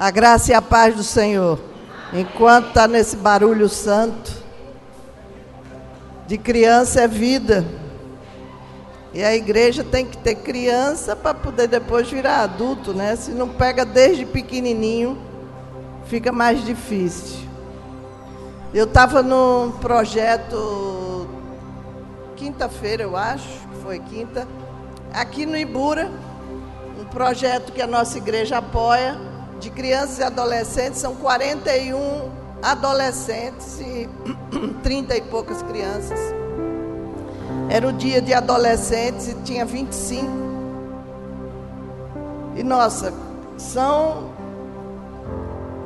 A graça e a paz do Senhor. Enquanto está nesse barulho santo, de criança é vida. E a igreja tem que ter criança para poder depois virar adulto, né? Se não pega desde pequenininho, fica mais difícil. Eu estava num projeto quinta-feira, eu acho, que foi quinta, aqui no Ibura, um projeto que a nossa igreja apoia de crianças e adolescentes, são 41 adolescentes e 30 e poucas crianças. Era o dia de adolescentes e tinha 25. E nossa, são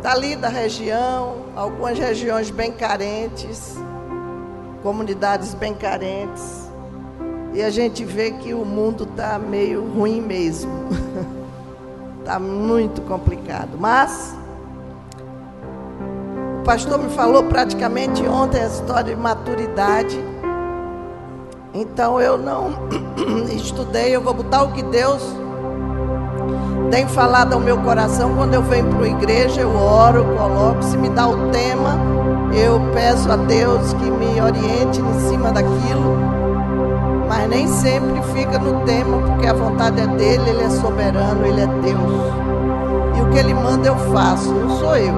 dali da região, algumas regiões bem carentes, comunidades bem carentes. E a gente vê que o mundo está meio ruim mesmo. Está muito complicado. Mas o pastor me falou praticamente ontem a história de maturidade. Então eu não estudei, eu vou botar o que Deus tem falado ao meu coração. Quando eu venho para a igreja, eu oro, coloco. Se me dá o tema, eu peço a Deus que me oriente em cima daquilo mas nem sempre fica no tema, porque a vontade é dele, ele é soberano, ele é Deus. E o que ele manda eu faço, não sou eu.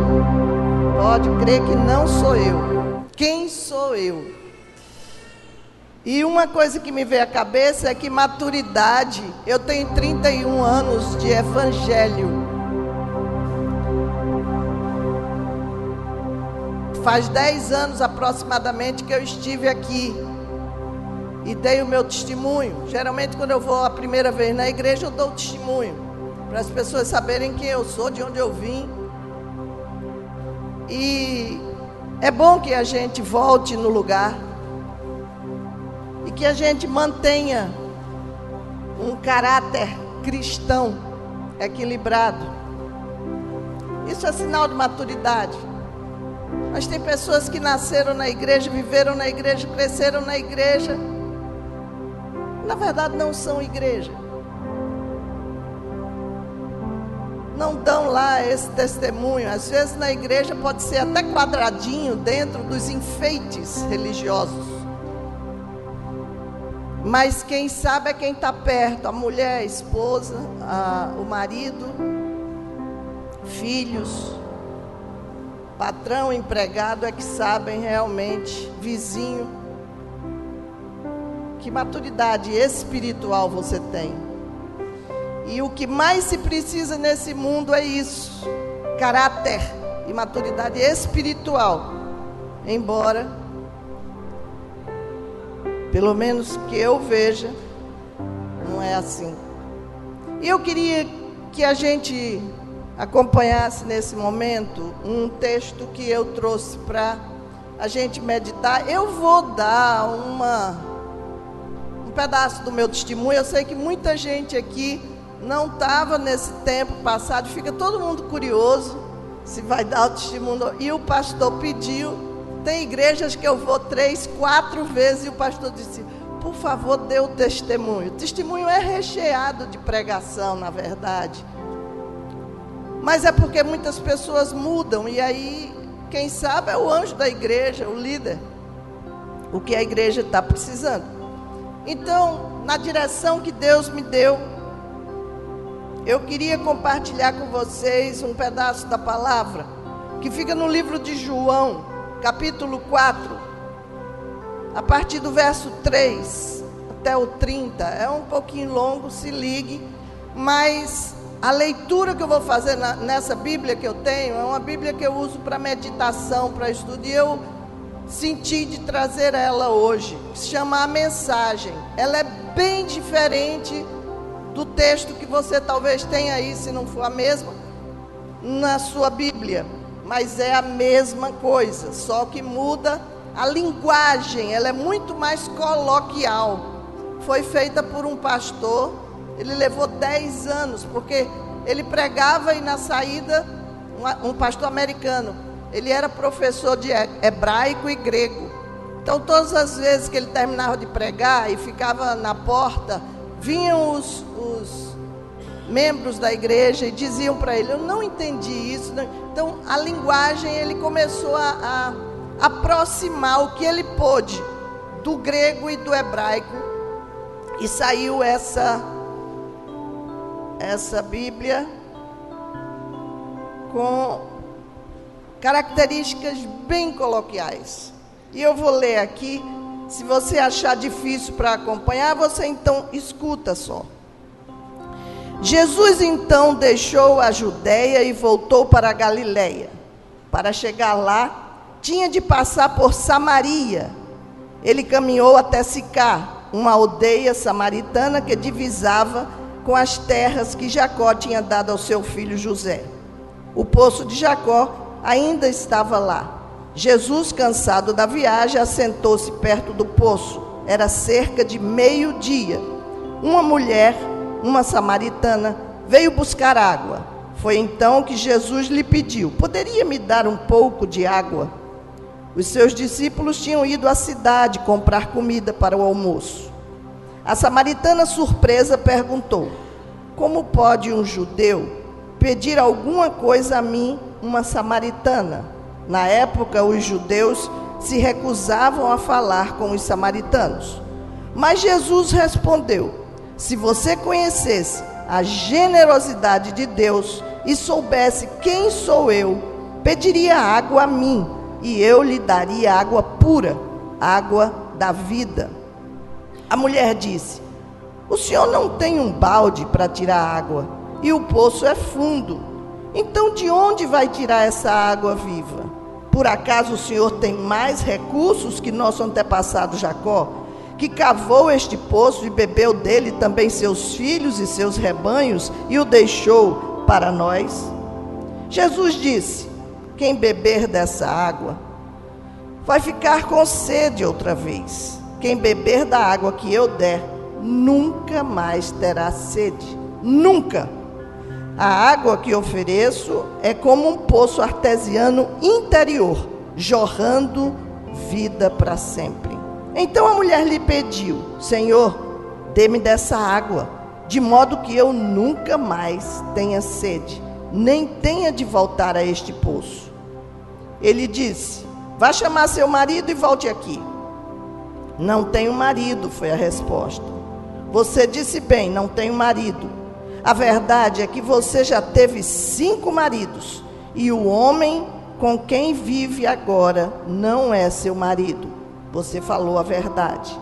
Pode crer que não sou eu. Quem sou eu? E uma coisa que me veio à cabeça é que maturidade, eu tenho 31 anos de evangelho. Faz 10 anos aproximadamente que eu estive aqui e dei o meu testemunho. Geralmente, quando eu vou a primeira vez na igreja, eu dou o testemunho para as pessoas saberem quem eu sou, de onde eu vim. E é bom que a gente volte no lugar e que a gente mantenha um caráter cristão equilibrado. Isso é sinal de maturidade. Mas tem pessoas que nasceram na igreja, viveram na igreja, cresceram na igreja na verdade não são igreja. Não dão lá esse testemunho. Às vezes na igreja pode ser até quadradinho dentro dos enfeites religiosos. Mas quem sabe é quem está perto: a mulher, a esposa, a, o marido, filhos, patrão, empregado é que sabem realmente, vizinho que maturidade espiritual você tem. E o que mais se precisa nesse mundo é isso: caráter e maturidade espiritual. Embora, pelo menos que eu veja, não é assim. E eu queria que a gente acompanhasse nesse momento um texto que eu trouxe para a gente meditar. Eu vou dar uma pedaço do meu testemunho. Eu sei que muita gente aqui não estava nesse tempo passado, fica todo mundo curioso se vai dar o testemunho. E o pastor pediu. Tem igrejas que eu vou três, quatro vezes e o pastor disse: por favor, dê o testemunho. O testemunho é recheado de pregação, na verdade. Mas é porque muitas pessoas mudam e aí, quem sabe, é o anjo da igreja, o líder. O que a igreja está precisando. Então, na direção que Deus me deu, eu queria compartilhar com vocês um pedaço da palavra que fica no livro de João, capítulo 4, a partir do verso 3 até o 30. É um pouquinho longo, se ligue, mas a leitura que eu vou fazer na, nessa Bíblia que eu tenho é uma Bíblia que eu uso para meditação, para estudo. E eu senti de trazer ela hoje. Se chama a mensagem. Ela é bem diferente do texto que você talvez tenha aí, se não for a mesma, na sua Bíblia. Mas é a mesma coisa, só que muda a linguagem, ela é muito mais coloquial. Foi feita por um pastor, ele levou 10 anos, porque ele pregava e na saída, um pastor americano, ele era professor de hebraico e grego. Então, todas as vezes que ele terminava de pregar e ficava na porta, vinham os, os membros da igreja e diziam para ele: Eu não entendi isso. Então, a linguagem, ele começou a, a aproximar o que ele pôde do grego e do hebraico. E saiu essa, essa Bíblia com características bem coloquiais. E eu vou ler aqui. Se você achar difícil para acompanhar, você então escuta só. Jesus então deixou a Judéia e voltou para a Galiléia. Para chegar lá, tinha de passar por Samaria. Ele caminhou até Sicá, uma aldeia samaritana que divisava com as terras que Jacó tinha dado ao seu filho José. O poço de Jacó ainda estava lá. Jesus, cansado da viagem, assentou-se perto do poço. Era cerca de meio-dia. Uma mulher, uma samaritana, veio buscar água. Foi então que Jesus lhe pediu: Poderia me dar um pouco de água? Os seus discípulos tinham ido à cidade comprar comida para o almoço. A samaritana, surpresa, perguntou: Como pode um judeu pedir alguma coisa a mim, uma samaritana. Na época, os judeus se recusavam a falar com os samaritanos. Mas Jesus respondeu: Se você conhecesse a generosidade de Deus e soubesse quem sou eu, pediria água a mim e eu lhe daria água pura, água da vida. A mulher disse: O senhor não tem um balde para tirar água e o poço é fundo. Então, de onde vai tirar essa água viva? Por acaso o Senhor tem mais recursos que nosso antepassado Jacó, que cavou este poço e bebeu dele também seus filhos e seus rebanhos e o deixou para nós? Jesus disse: Quem beber dessa água vai ficar com sede outra vez. Quem beber da água que eu der, nunca mais terá sede. Nunca. A água que ofereço é como um poço artesiano interior, jorrando vida para sempre. Então a mulher lhe pediu: Senhor, dê-me dessa água, de modo que eu nunca mais tenha sede, nem tenha de voltar a este poço. Ele disse: Vá chamar seu marido e volte aqui. Não tenho marido, foi a resposta. Você disse bem, não tenho marido. A verdade é que você já teve cinco maridos e o homem com quem vive agora não é seu marido. Você falou a verdade.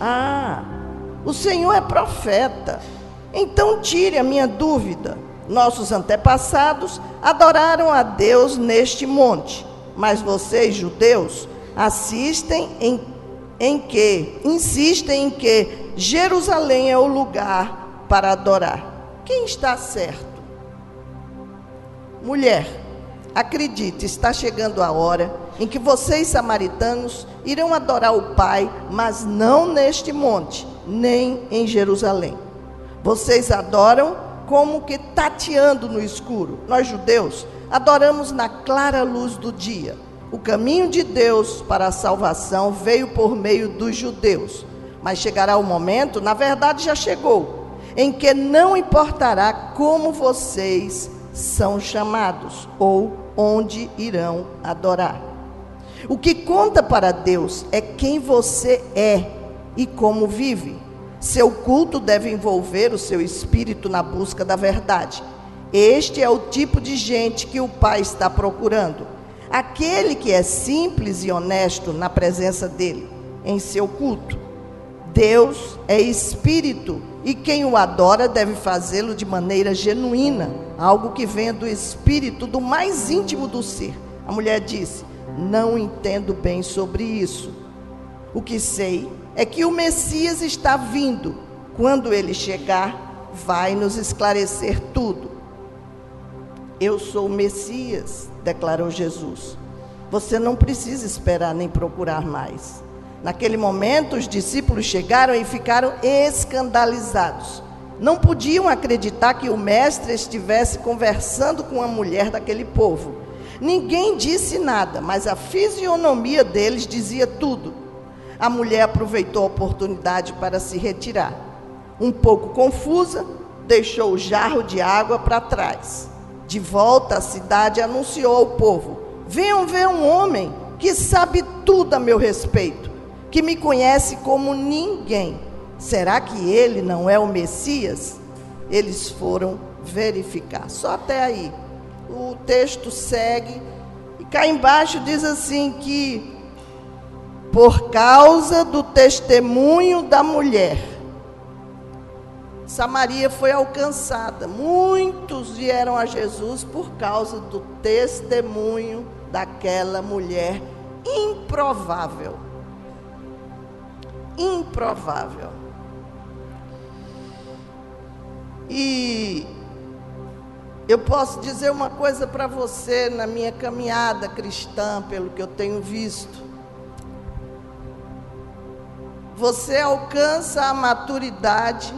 Ah, o Senhor é profeta. Então tire a minha dúvida. Nossos antepassados adoraram a Deus neste monte, mas vocês, judeus, assistem em, em que, insistem em que Jerusalém é o lugar para adorar. Quem está certo? Mulher, acredite, está chegando a hora em que vocês, samaritanos, irão adorar o Pai, mas não neste monte, nem em Jerusalém. Vocês adoram como que tateando no escuro. Nós, judeus, adoramos na clara luz do dia. O caminho de Deus para a salvação veio por meio dos judeus. Mas chegará o momento, na verdade já chegou, em que não importará como vocês são chamados ou onde irão adorar. O que conta para Deus é quem você é e como vive. Seu culto deve envolver o seu espírito na busca da verdade. Este é o tipo de gente que o Pai está procurando. Aquele que é simples e honesto na presença dele, em seu culto. Deus é espírito e quem o adora deve fazê-lo de maneira genuína, algo que venha do espírito, do mais íntimo do ser. A mulher disse: Não entendo bem sobre isso. O que sei é que o Messias está vindo. Quando ele chegar, vai nos esclarecer tudo. Eu sou o Messias, declarou Jesus. Você não precisa esperar nem procurar mais. Naquele momento, os discípulos chegaram e ficaram escandalizados. Não podiam acreditar que o mestre estivesse conversando com a mulher daquele povo. Ninguém disse nada, mas a fisionomia deles dizia tudo. A mulher aproveitou a oportunidade para se retirar. Um pouco confusa, deixou o jarro de água para trás. De volta à cidade, anunciou ao povo: Venham ver um homem que sabe tudo a meu respeito, que me conhece como ninguém. Será que ele não é o Messias? Eles foram verificar. Só até aí. O texto segue e cá embaixo diz assim que por causa do testemunho da mulher, Samaria foi alcançada. Muitos vieram a Jesus por causa do testemunho daquela mulher improvável. Improvável. E eu posso dizer uma coisa para você na minha caminhada cristã, pelo que eu tenho visto. Você alcança a maturidade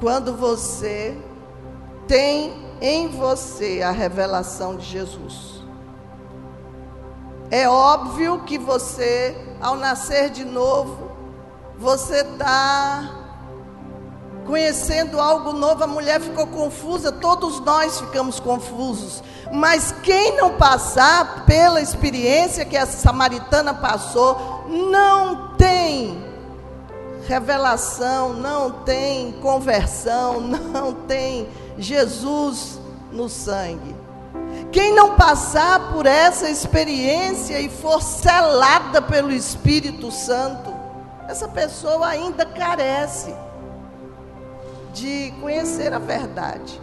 quando você tem em você a revelação de Jesus. É óbvio que você, ao nascer de novo, você está conhecendo algo novo, a mulher ficou confusa, todos nós ficamos confusos. Mas quem não passar pela experiência que essa samaritana passou, não tem revelação, não tem conversão, não tem Jesus no sangue. Quem não passar por essa experiência e for selada pelo Espírito Santo, essa pessoa ainda carece de conhecer a verdade.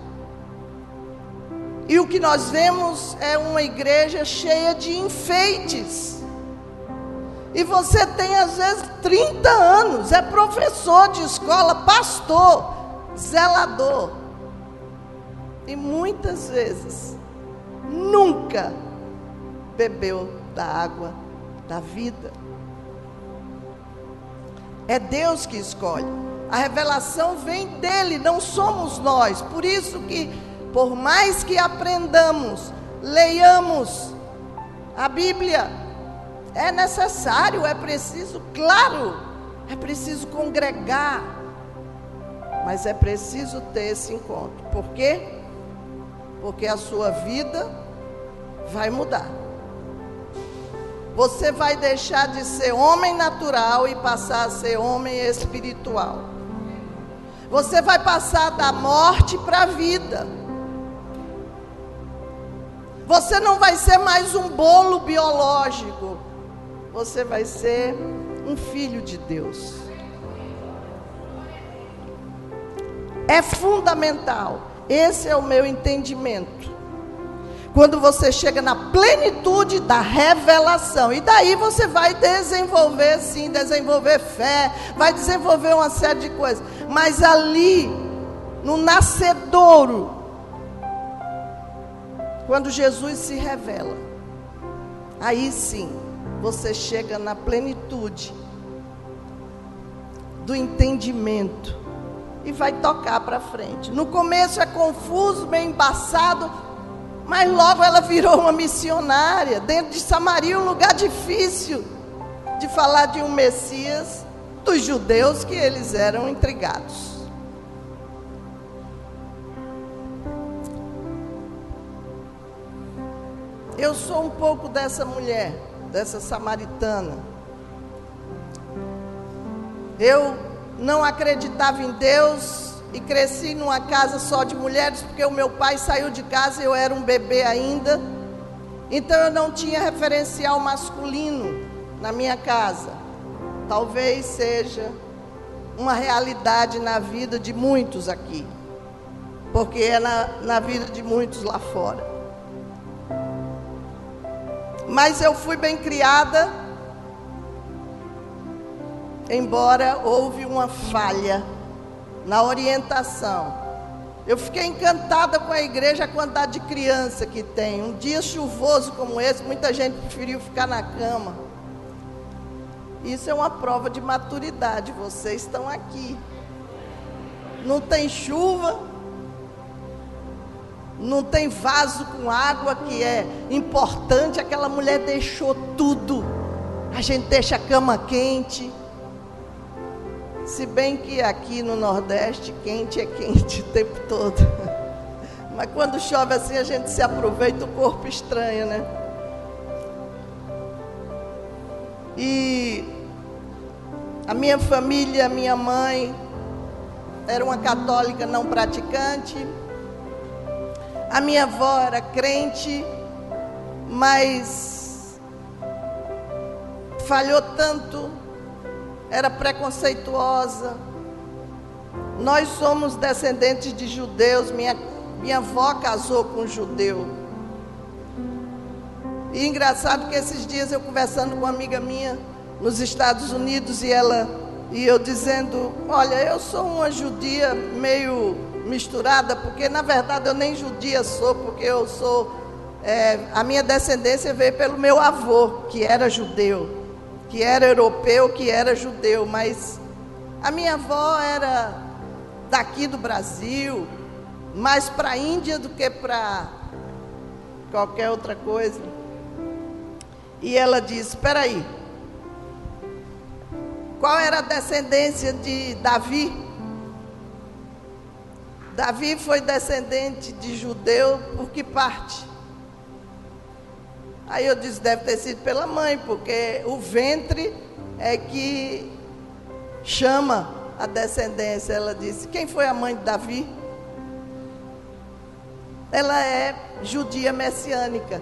E o que nós vemos é uma igreja cheia de enfeites. E você tem às vezes 30 anos, é professor de escola, pastor, zelador. E muitas vezes nunca bebeu da água da vida. É Deus que escolhe. A revelação vem dele, não somos nós. Por isso que, por mais que aprendamos, leiamos a Bíblia, é necessário, é preciso, claro, é preciso congregar, mas é preciso ter esse encontro. Por quê? Porque a sua vida vai mudar. Você vai deixar de ser homem natural e passar a ser homem espiritual. Você vai passar da morte para a vida. Você não vai ser mais um bolo biológico. Você vai ser um filho de Deus. É fundamental. Esse é o meu entendimento. Quando você chega na plenitude da revelação. E daí você vai desenvolver, sim, desenvolver fé, vai desenvolver uma série de coisas. Mas ali, no nascedouro, quando Jesus se revela, aí sim, você chega na plenitude do entendimento e vai tocar para frente. No começo é confuso, meio embaçado, mas logo ela virou uma missionária. Dentro de Samaria, um lugar difícil de falar de um Messias dos judeus que eles eram intrigados. Eu sou um pouco dessa mulher, dessa samaritana. Eu não acreditava em Deus, e cresci numa casa só de mulheres, porque o meu pai saiu de casa e eu era um bebê ainda. Então eu não tinha referencial masculino na minha casa. Talvez seja uma realidade na vida de muitos aqui, porque é na, na vida de muitos lá fora. Mas eu fui bem criada, embora houve uma falha na orientação. Eu fiquei encantada com a igreja, a quantidade de criança que tem. Um dia chuvoso como esse, muita gente preferiu ficar na cama. Isso é uma prova de maturidade. Vocês estão aqui. Não tem chuva, não tem vaso com água que é importante. Aquela mulher deixou tudo. A gente deixa a cama quente Se bem que aqui no Nordeste quente é quente o tempo todo. Mas quando chove assim a gente se aproveita, o corpo estranha, né? E a minha família, minha mãe, era uma católica não praticante. A minha avó era crente, mas falhou tanto, era preconceituosa. Nós somos descendentes de judeus, minha, minha avó casou com um judeu. E engraçado que esses dias eu conversando com uma amiga minha nos Estados Unidos e ela e eu dizendo, olha, eu sou uma judia meio misturada, porque na verdade eu nem judia sou, porque eu sou é, a minha descendência veio pelo meu avô, que era judeu, que era europeu, que era judeu, mas a minha avó era daqui do Brasil, mais para a Índia do que para qualquer outra coisa. E ela disse: Espera aí, qual era a descendência de Davi? Davi foi descendente de judeu por que parte? Aí eu disse, deve ter sido pela mãe, porque o ventre é que chama a descendência. Ela disse, quem foi a mãe de Davi? Ela é judia messiânica.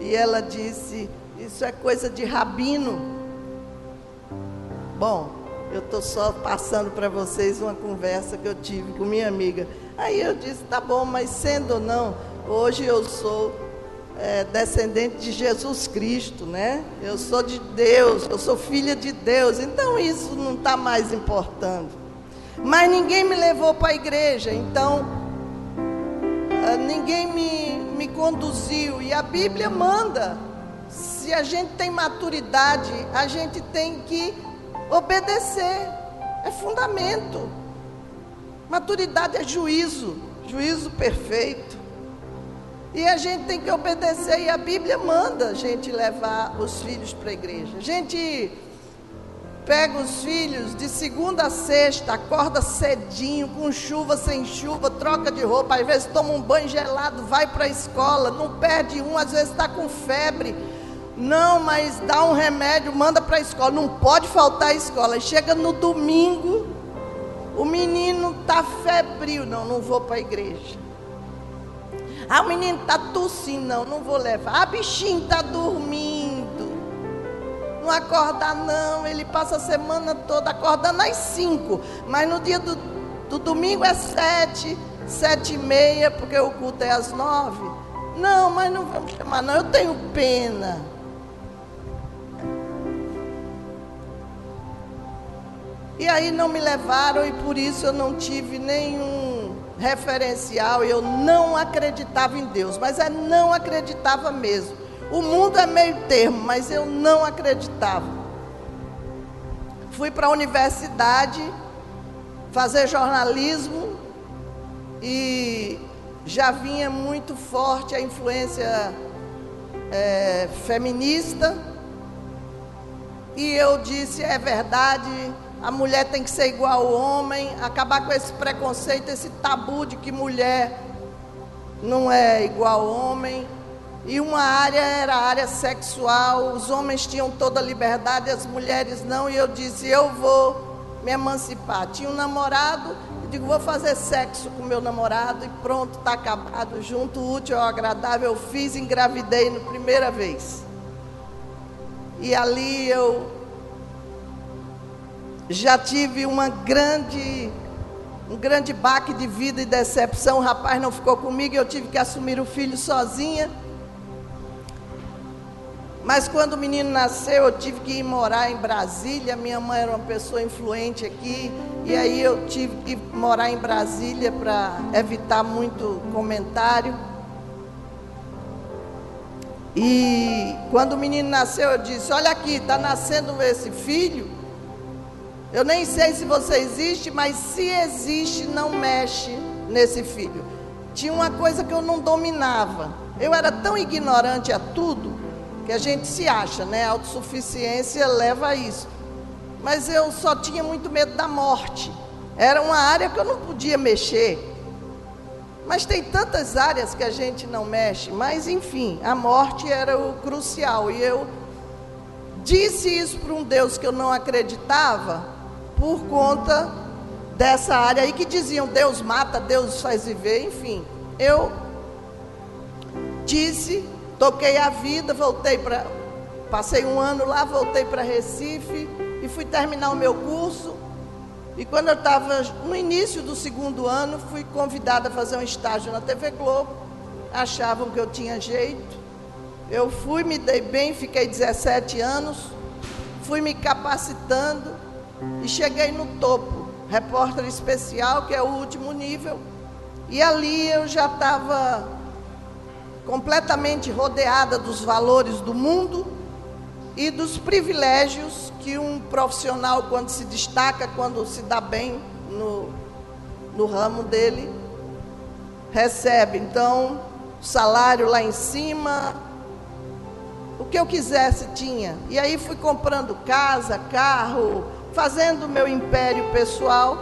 E ela disse, isso é coisa de rabino. Bom, eu estou só passando para vocês uma conversa que eu tive com minha amiga. Aí eu disse, tá bom, mas sendo ou não, hoje eu sou é, descendente de Jesus Cristo, né? Eu sou de Deus, eu sou filha de Deus, então isso não está mais importando. Mas ninguém me levou para a igreja, então ah, ninguém me, me conduziu. E a Bíblia manda: se a gente tem maturidade, a gente tem que obedecer, é fundamento. Maturidade é juízo, juízo perfeito. E a gente tem que obedecer, e a Bíblia manda a gente levar os filhos para a igreja. A gente pega os filhos de segunda a sexta, acorda cedinho, com chuva, sem chuva, troca de roupa, às vezes toma um banho gelado, vai para a escola, não perde um, às vezes está com febre. Não, mas dá um remédio, manda para a escola. Não pode faltar a escola. Chega no domingo, o menino está febril. Não, não vou para a igreja. Ah, o menino está tossindo, não, não vou levar. Ah, bichinho está dormindo. Não acorda não, ele passa a semana toda acordando às cinco. Mas no dia do, do domingo é sete, sete e meia, porque o culto é às nove. Não, mas não vamos chamar não, eu tenho pena. E aí não me levaram e por isso eu não tive nenhum referencial, eu não acreditava em Deus, mas é não acreditava mesmo. O mundo é meio termo, mas eu não acreditava. Fui para a universidade fazer jornalismo e já vinha muito forte a influência é, feminista. E eu disse: é verdade, a mulher tem que ser igual ao homem, acabar com esse preconceito, esse tabu de que mulher não é igual ao homem. E uma área era a área sexual, os homens tinham toda a liberdade, as mulheres não, e eu disse, eu vou me emancipar. Tinha um namorado, eu digo, vou fazer sexo com meu namorado e pronto, está acabado, junto, útil agradável, eu fiz, engravidei na primeira vez. E ali eu já tive uma grande, um grande baque de vida e decepção. O rapaz não ficou comigo, eu tive que assumir o filho sozinha. Mas quando o menino nasceu, eu tive que ir morar em Brasília. Minha mãe era uma pessoa influente aqui. E aí eu tive que morar em Brasília para evitar muito comentário. E quando o menino nasceu, eu disse: Olha aqui, está nascendo esse filho. Eu nem sei se você existe, mas se existe, não mexe nesse filho. Tinha uma coisa que eu não dominava. Eu era tão ignorante a tudo que a gente se acha, né? A autossuficiência leva a isso. mas eu só tinha muito medo da morte. Era uma área que eu não podia mexer. Mas tem tantas áreas que a gente não mexe, mas enfim, a morte era o crucial. E eu disse isso para um Deus que eu não acreditava, por conta dessa área aí que diziam Deus mata, Deus faz viver, enfim. Eu disse, toquei a vida, voltei para. Passei um ano lá, voltei para Recife e fui terminar o meu curso. E quando eu estava no início do segundo ano, fui convidada a fazer um estágio na TV Globo. Achavam que eu tinha jeito. Eu fui, me dei bem, fiquei 17 anos, fui me capacitando e cheguei no topo. Repórter especial, que é o último nível. E ali eu já estava completamente rodeada dos valores do mundo e dos privilégios que um profissional, quando se destaca, quando se dá bem no, no ramo dele, recebe. Então, salário lá em cima, o que eu quisesse tinha. E aí fui comprando casa, carro, fazendo meu império pessoal.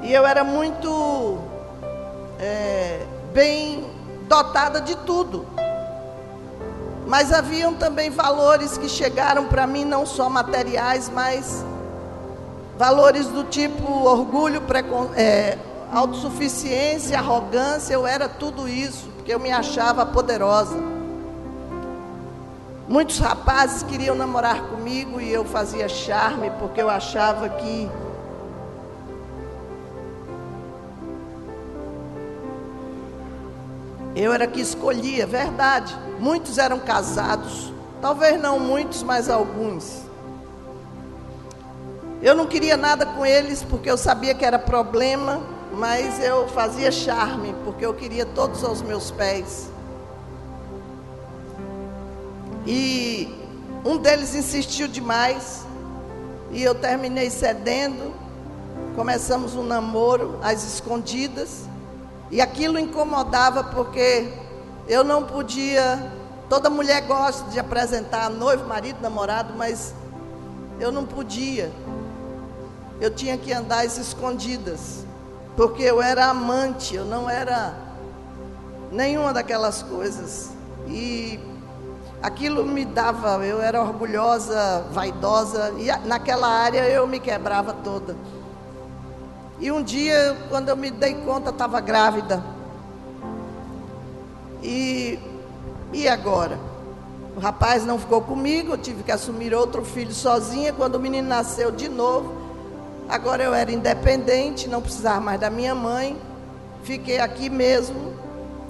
E eu era muito é, bem dotada de tudo. Mas haviam também valores que chegaram para mim, não só materiais, mas valores do tipo orgulho, precon... é, autossuficiência, arrogância. Eu era tudo isso, porque eu me achava poderosa. Muitos rapazes queriam namorar comigo e eu fazia charme, porque eu achava que Eu era que escolhia, verdade. Muitos eram casados, talvez não muitos, mas alguns. Eu não queria nada com eles porque eu sabia que era problema, mas eu fazia charme porque eu queria todos aos meus pés. E um deles insistiu demais e eu terminei cedendo. Começamos um namoro às escondidas. E aquilo incomodava porque eu não podia. Toda mulher gosta de apresentar noivo, marido, namorado, mas eu não podia. Eu tinha que andar às escondidas, porque eu era amante, eu não era nenhuma daquelas coisas. E aquilo me dava, eu era orgulhosa, vaidosa, e naquela área eu me quebrava toda. E um dia, quando eu me dei conta, estava grávida. E, e agora? O rapaz não ficou comigo, eu tive que assumir outro filho sozinha. Quando o menino nasceu de novo, agora eu era independente, não precisava mais da minha mãe. Fiquei aqui mesmo.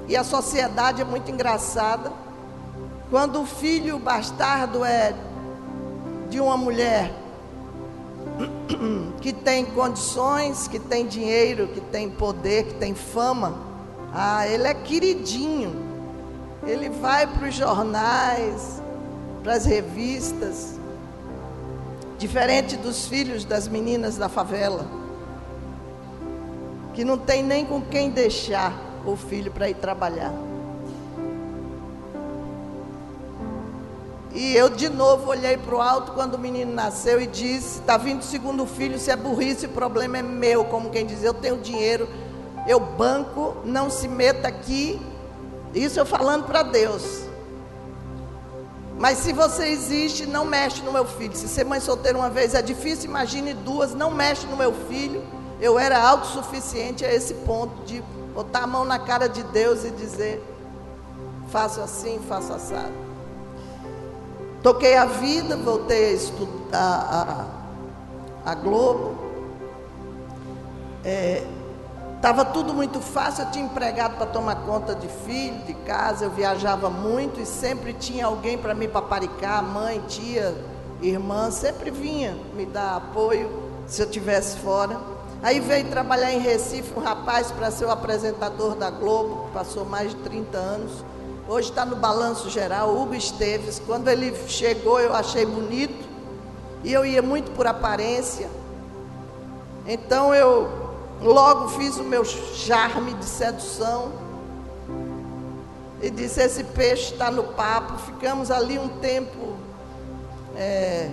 E a sociedade é muito engraçada. Quando o filho bastardo é de uma mulher que tem condições, que tem dinheiro, que tem poder, que tem fama, ah, ele é queridinho. Ele vai para os jornais, para as revistas, diferente dos filhos das meninas da favela, que não tem nem com quem deixar o filho para ir trabalhar. E eu de novo olhei para o alto quando o menino nasceu e disse: Está vindo o segundo filho, se é burrice, o problema é meu. Como quem diz: Eu tenho dinheiro, eu banco, não se meta aqui. Isso eu falando para Deus. Mas se você existe, não mexe no meu filho. Se ser mãe solteira uma vez é difícil, imagine duas, não mexe no meu filho. Eu era autossuficiente a esse ponto de botar a mão na cara de Deus e dizer: faço assim, faço assado. Toquei a vida, voltei a estudar a, a Globo. Estava é, tudo muito fácil, eu tinha empregado para tomar conta de filho, de casa, eu viajava muito e sempre tinha alguém para me paparicar, mãe, tia, irmã, sempre vinha me dar apoio se eu estivesse fora. Aí veio trabalhar em Recife um rapaz para ser o apresentador da Globo, passou mais de 30 anos. Hoje está no balanço geral, Hugo Esteves. Quando ele chegou, eu achei bonito. E eu ia muito por aparência. Então eu logo fiz o meu charme de sedução. E disse: Esse peixe está no papo. Ficamos ali um tempo é,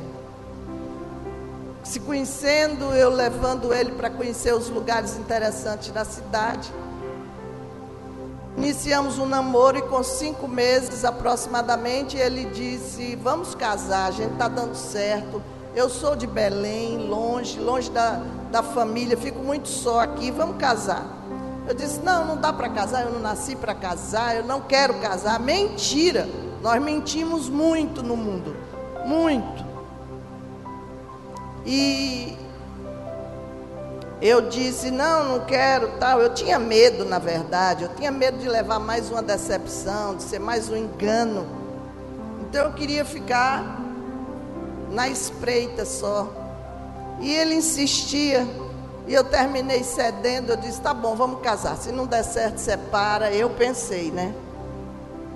se conhecendo, eu levando ele para conhecer os lugares interessantes da cidade. Iniciamos um namoro e com cinco meses aproximadamente ele disse: Vamos casar, a gente está dando certo. Eu sou de Belém, longe, longe da, da família, fico muito só aqui, vamos casar. Eu disse: Não, não dá para casar, eu não nasci para casar, eu não quero casar. Mentira! Nós mentimos muito no mundo, muito. E eu disse: Não, não quero, tal. Eu tinha medo, na verdade, eu tinha medo de levar mais uma decepção, de ser mais um engano. Então eu queria ficar na espreita só. E ele insistia. E eu terminei cedendo. Eu disse: tá bom, vamos casar. Se não der certo, separa. Eu pensei, né?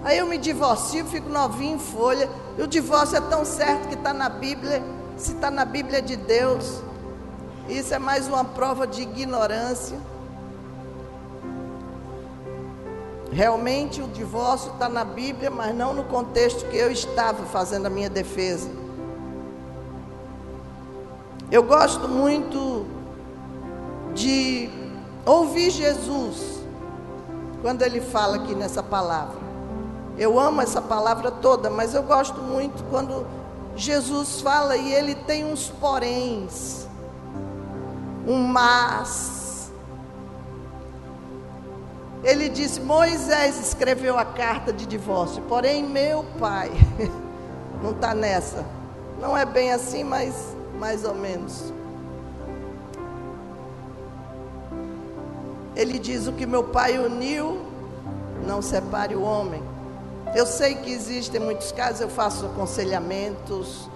Aí eu me divorcio, fico novinho em folha. E o divórcio é tão certo que está na Bíblia. Se está na Bíblia de Deus, isso é mais uma prova de ignorância. Realmente o divórcio está na Bíblia, mas não no contexto que eu estava fazendo a minha defesa. Eu gosto muito de ouvir Jesus quando ele fala aqui nessa palavra. Eu amo essa palavra toda, mas eu gosto muito quando Jesus fala e ele tem uns poréns, um mas. Ele disse: Moisés escreveu a carta de divórcio, porém meu pai não está nessa. Não é bem assim, mas mais ou menos. Ele diz: O que meu pai uniu, não separe o homem. Eu sei que existem muitos casos, eu faço aconselhamentos,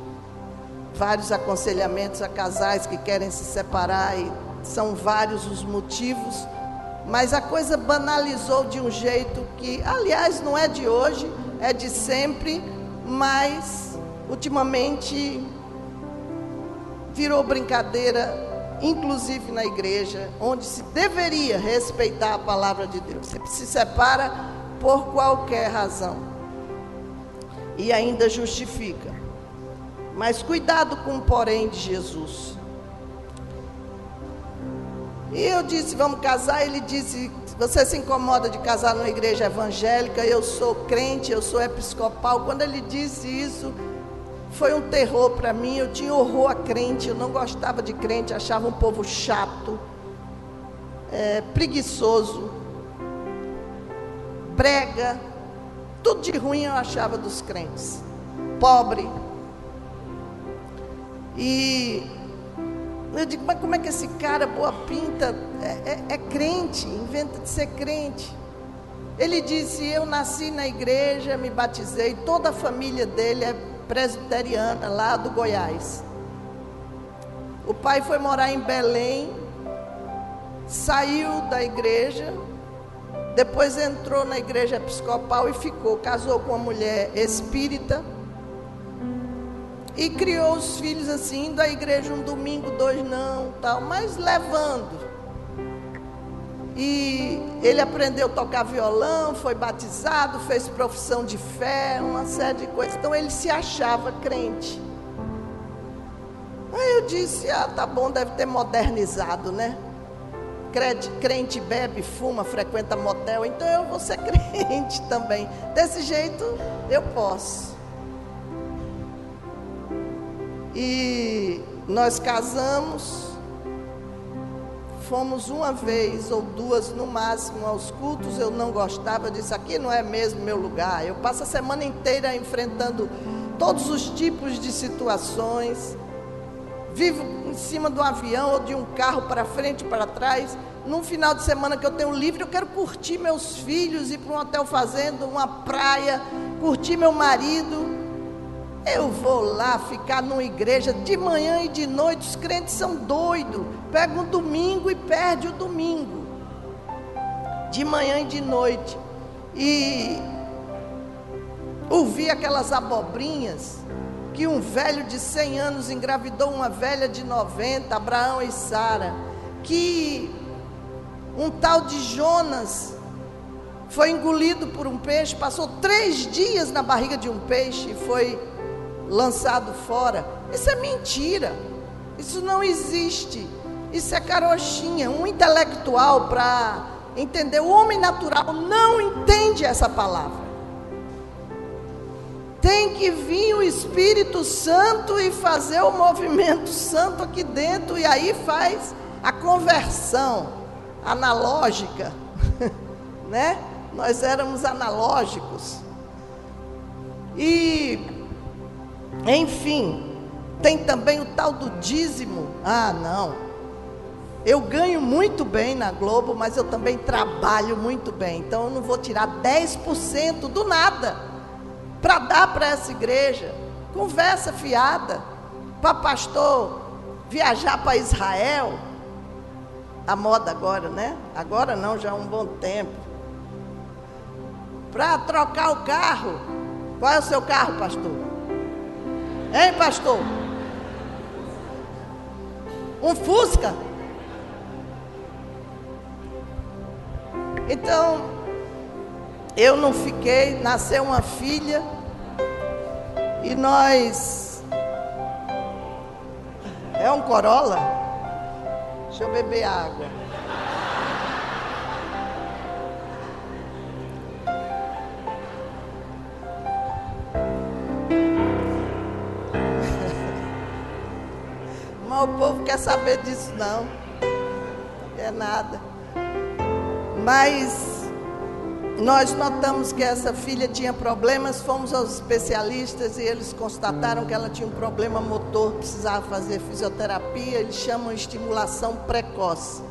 vários aconselhamentos a casais que querem se separar e são vários os motivos, mas a coisa banalizou de um jeito que, aliás, não é de hoje, é de sempre, mas ultimamente virou brincadeira, inclusive na igreja, onde se deveria respeitar a palavra de Deus. Você se separa por qualquer razão e ainda justifica. Mas cuidado com o porém de Jesus. E eu disse, vamos casar. Ele disse, você se incomoda de casar numa igreja evangélica? Eu sou crente, eu sou episcopal. Quando ele disse isso, foi um terror para mim. Eu tinha horror a crente, eu não gostava de crente, achava um povo chato, é, preguiçoso, brega, tudo de ruim eu achava dos crentes, pobre. E eu digo, mas como é que esse cara, boa pinta, é, é, é crente, inventa de ser crente? Ele disse: Eu nasci na igreja, me batizei, toda a família dele é presbiteriana lá do Goiás. O pai foi morar em Belém, saiu da igreja, depois entrou na igreja episcopal e ficou, casou com uma mulher espírita e criou os filhos assim, indo à igreja um domingo, dois não, tal, mas levando. E ele aprendeu a tocar violão, foi batizado, fez profissão de fé, uma série de coisas. Então ele se achava crente. Aí eu disse: Ah, tá bom, deve ter modernizado, né? Crente, crente bebe, fuma, frequenta motel, então eu vou ser crente também. Desse jeito eu posso. E nós casamos Fomos uma vez ou duas no máximo aos cultos, eu não gostava, eu disse: aqui não é mesmo meu lugar. Eu passo a semana inteira enfrentando todos os tipos de situações. Vivo em cima um avião ou de um carro para frente para trás. Num final de semana que eu tenho livre, eu quero curtir meus filhos, ir para um hotel fazendo uma praia, curtir meu marido. Eu vou lá ficar numa igreja de manhã e de noite, os crentes são doidos. Pega um domingo e perde o domingo. De manhã e de noite. E ouvi aquelas abobrinhas que um velho de 100 anos engravidou uma velha de 90, Abraão e Sara. Que um tal de Jonas foi engolido por um peixe, passou três dias na barriga de um peixe e foi lançado fora. Isso é mentira. Isso não existe. Isso é carochinha. Um intelectual para entender, o homem natural não entende essa palavra. Tem que vir o Espírito Santo e fazer o movimento santo aqui dentro, e aí faz a conversão analógica, né? Nós éramos analógicos. E, enfim, tem também o tal do dízimo. Ah, não. Eu ganho muito bem na Globo, mas eu também trabalho muito bem. Então eu não vou tirar 10% do nada para dar para essa igreja. Conversa fiada. Para pastor viajar para Israel. A moda agora, né? Agora não, já há um bom tempo. Para trocar o carro. Qual é o seu carro, pastor? Hein, pastor? Um Fusca? Então, eu não fiquei, nasceu uma filha e nós. É um Corolla? Deixa eu beber água. Quer saber disso não. É nada. Mas nós notamos que essa filha tinha problemas, fomos aos especialistas e eles constataram que ela tinha um problema motor, precisava fazer fisioterapia, eles chamam estimulação precoce.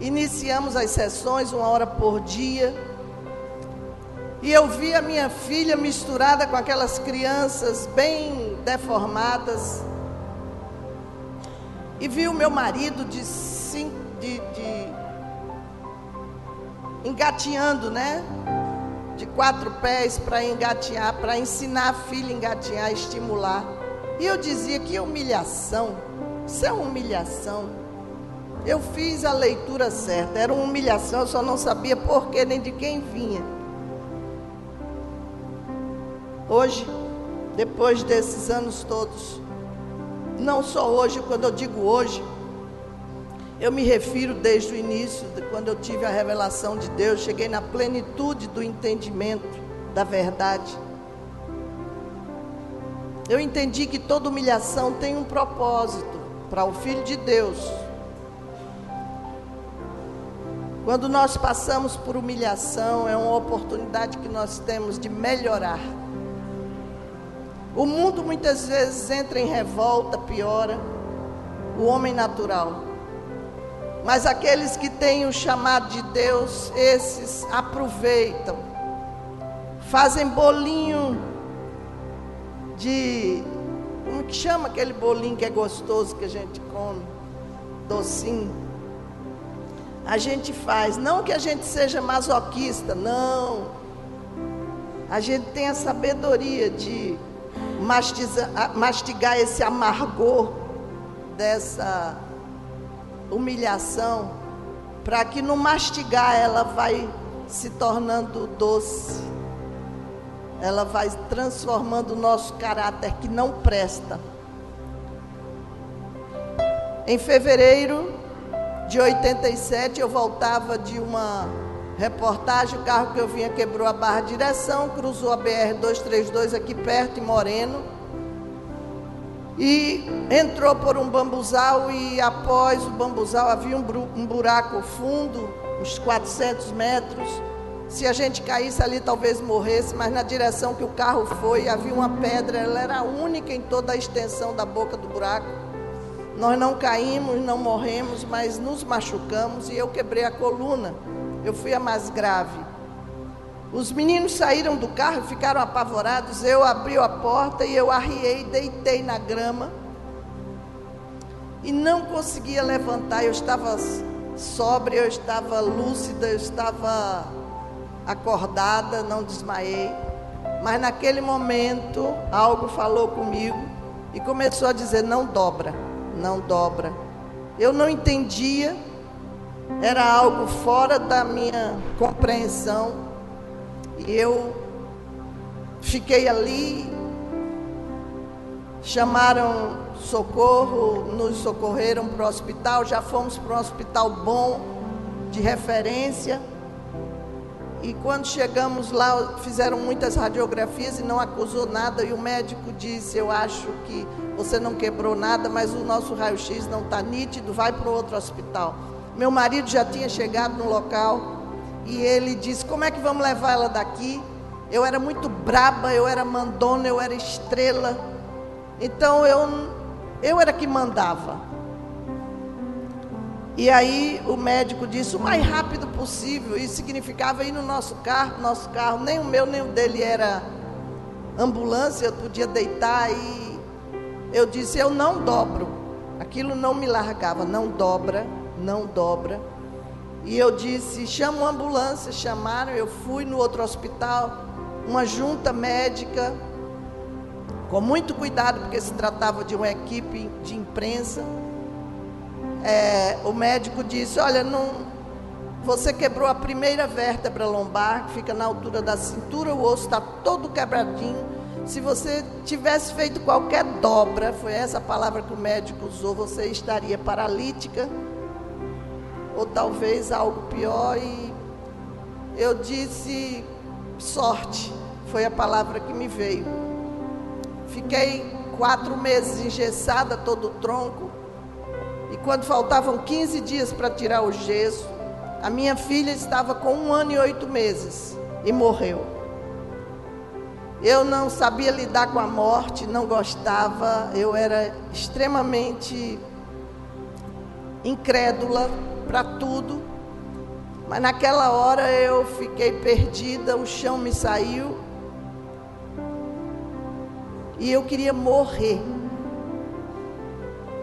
Iniciamos as sessões uma hora por dia. E eu vi a minha filha misturada com aquelas crianças bem deformadas. E vi o meu marido de, de, de engatinhando, né? De quatro pés para engatear, para ensinar a filha a engatear, estimular. E eu dizia que humilhação, isso é humilhação. Eu fiz a leitura certa, era uma humilhação, eu só não sabia por que nem de quem vinha. Hoje, depois desses anos todos, não só hoje, quando eu digo hoje, eu me refiro desde o início, quando eu tive a revelação de Deus, cheguei na plenitude do entendimento da verdade. Eu entendi que toda humilhação tem um propósito para o Filho de Deus. Quando nós passamos por humilhação, é uma oportunidade que nós temos de melhorar. O mundo muitas vezes entra em revolta, piora. O homem natural. Mas aqueles que têm o chamado de Deus, esses aproveitam, fazem bolinho de. Como que chama aquele bolinho que é gostoso que a gente come? Docinho. A gente faz, não que a gente seja masoquista, não. A gente tem a sabedoria de mastigar esse amargor dessa humilhação, para que no mastigar ela vai se tornando doce. Ela vai transformando o nosso caráter que não presta. Em fevereiro de 87, eu voltava de uma reportagem, o carro que eu vinha quebrou a barra de direção, cruzou a BR 232 aqui perto, em Moreno e entrou por um bambuzal e após o bambuzal havia um buraco fundo, uns 400 metros. Se a gente caísse ali, talvez morresse, mas na direção que o carro foi, havia uma pedra, ela era única em toda a extensão da boca do buraco. Nós não caímos, não morremos, mas nos machucamos e eu quebrei a coluna. Eu fui a mais grave. Os meninos saíram do carro, ficaram apavorados. Eu abri a porta e eu arriei, deitei na grama. E não conseguia levantar. Eu estava sóbria, eu estava lúcida, eu estava acordada, não desmaiei. Mas naquele momento, algo falou comigo e começou a dizer: não dobra, não dobra. Eu não entendia, era algo fora da minha compreensão. E eu fiquei ali chamaram socorro, nos socorreram para o hospital, já fomos para um hospital bom, de referência. E quando chegamos lá, fizeram muitas radiografias e não acusou nada. E o médico disse: Eu acho que você não quebrou nada, mas o nosso raio-x não está nítido, vai para outro hospital. Meu marido já tinha chegado no local e ele disse: Como é que vamos levar ela daqui? Eu era muito braba, eu era mandona, eu era estrela. Então eu, eu era que mandava. E aí o médico disse o mais rápido possível. Isso significava ir no nosso carro, nosso carro, nem o meu nem o dele era ambulância, eu podia deitar e eu disse, eu não dobro. Aquilo não me largava, não dobra, não dobra. E eu disse, chama uma ambulância, chamaram, eu fui no outro hospital, uma junta médica, com muito cuidado, porque se tratava de uma equipe de imprensa é, o médico disse: Olha, não, você quebrou a primeira vértebra lombar, que fica na altura da cintura, o osso está todo quebradinho. Se você tivesse feito qualquer dobra, foi essa palavra que o médico usou, você estaria paralítica, ou talvez algo pior. E eu disse: sorte, foi a palavra que me veio. Fiquei quatro meses engessada, todo o tronco. E quando faltavam 15 dias para tirar o gesso, a minha filha estava com um ano e oito meses e morreu. Eu não sabia lidar com a morte, não gostava, eu era extremamente incrédula para tudo. Mas naquela hora eu fiquei perdida, o chão me saiu e eu queria morrer.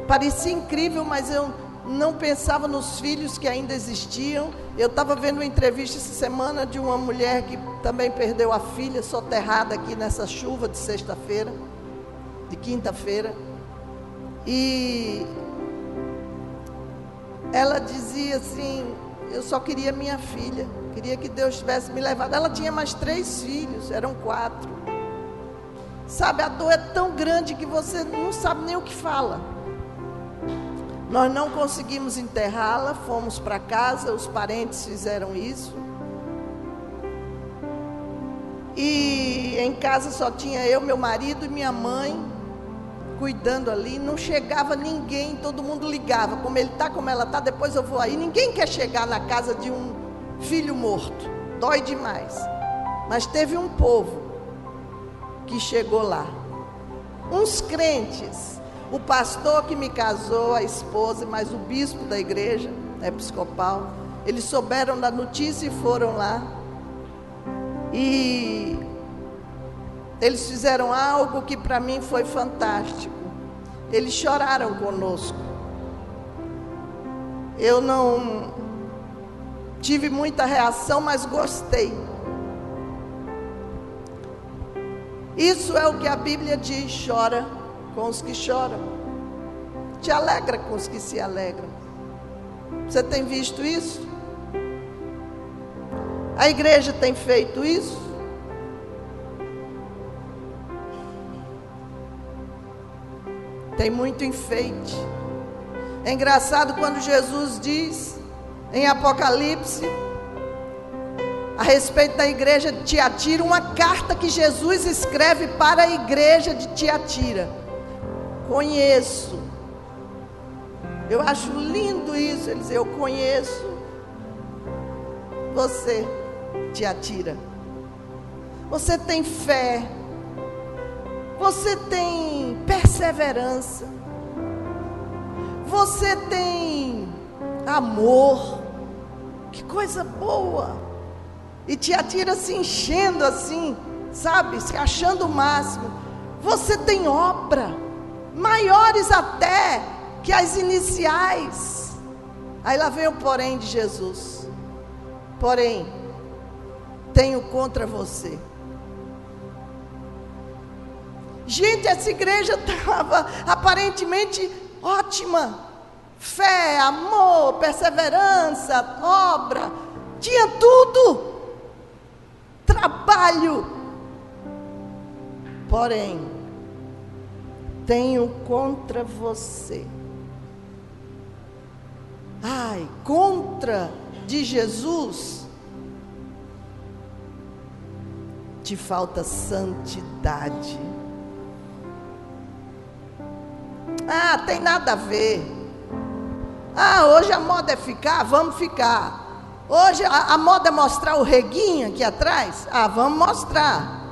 Parecia incrível, mas eu não pensava nos filhos que ainda existiam. Eu estava vendo uma entrevista essa semana de uma mulher que também perdeu a filha soterrada aqui nessa chuva de sexta-feira, de quinta-feira. E ela dizia assim: Eu só queria minha filha, queria que Deus tivesse me levado. Ela tinha mais três filhos, eram quatro. Sabe, a dor é tão grande que você não sabe nem o que fala. Nós não conseguimos enterrá-la, fomos para casa, os parentes fizeram isso. E em casa só tinha eu, meu marido e minha mãe cuidando ali. Não chegava ninguém, todo mundo ligava. Como ele está, como ela está, depois eu vou aí. Ninguém quer chegar na casa de um filho morto. Dói demais. Mas teve um povo que chegou lá. Uns crentes o pastor que me casou, a esposa, mas o bispo da igreja episcopal, eles souberam da notícia e foram lá. E eles fizeram algo que para mim foi fantástico. Eles choraram conosco. Eu não tive muita reação, mas gostei. Isso é o que a Bíblia diz: chora com os que choram, te alegra com os que se alegram. Você tem visto isso? A igreja tem feito isso? Tem muito enfeite. É engraçado quando Jesus diz em Apocalipse a respeito da igreja de Tiatira, uma carta que Jesus escreve para a igreja de Tiatira. Conheço. Eu acho lindo isso. Ele diz: Eu conheço. Você te atira. Você tem fé. Você tem perseverança. Você tem amor. Que coisa boa. E te atira se enchendo assim, sabe? Se achando o máximo. Você tem obra maiores até que as iniciais. Aí lá vem o porém de Jesus. Porém, tenho contra você. Gente, essa igreja estava aparentemente ótima. Fé, amor, perseverança, obra, tinha tudo. Trabalho. Porém, tenho contra você. Ai, contra de Jesus te falta santidade. Ah, tem nada a ver. Ah, hoje a moda é ficar, vamos ficar. Hoje a, a moda é mostrar o reguinho aqui atrás. Ah, vamos mostrar.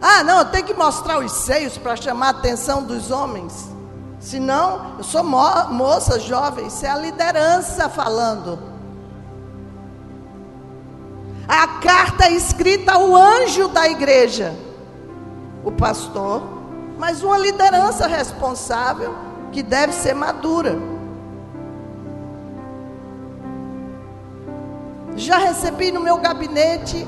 Ah, não, eu tenho que mostrar os seios para chamar a atenção dos homens. Senão, eu sou mo moça jovem, isso é a liderança falando. A carta é escrita ao anjo da igreja, o pastor, mas uma liderança responsável que deve ser madura. Já recebi no meu gabinete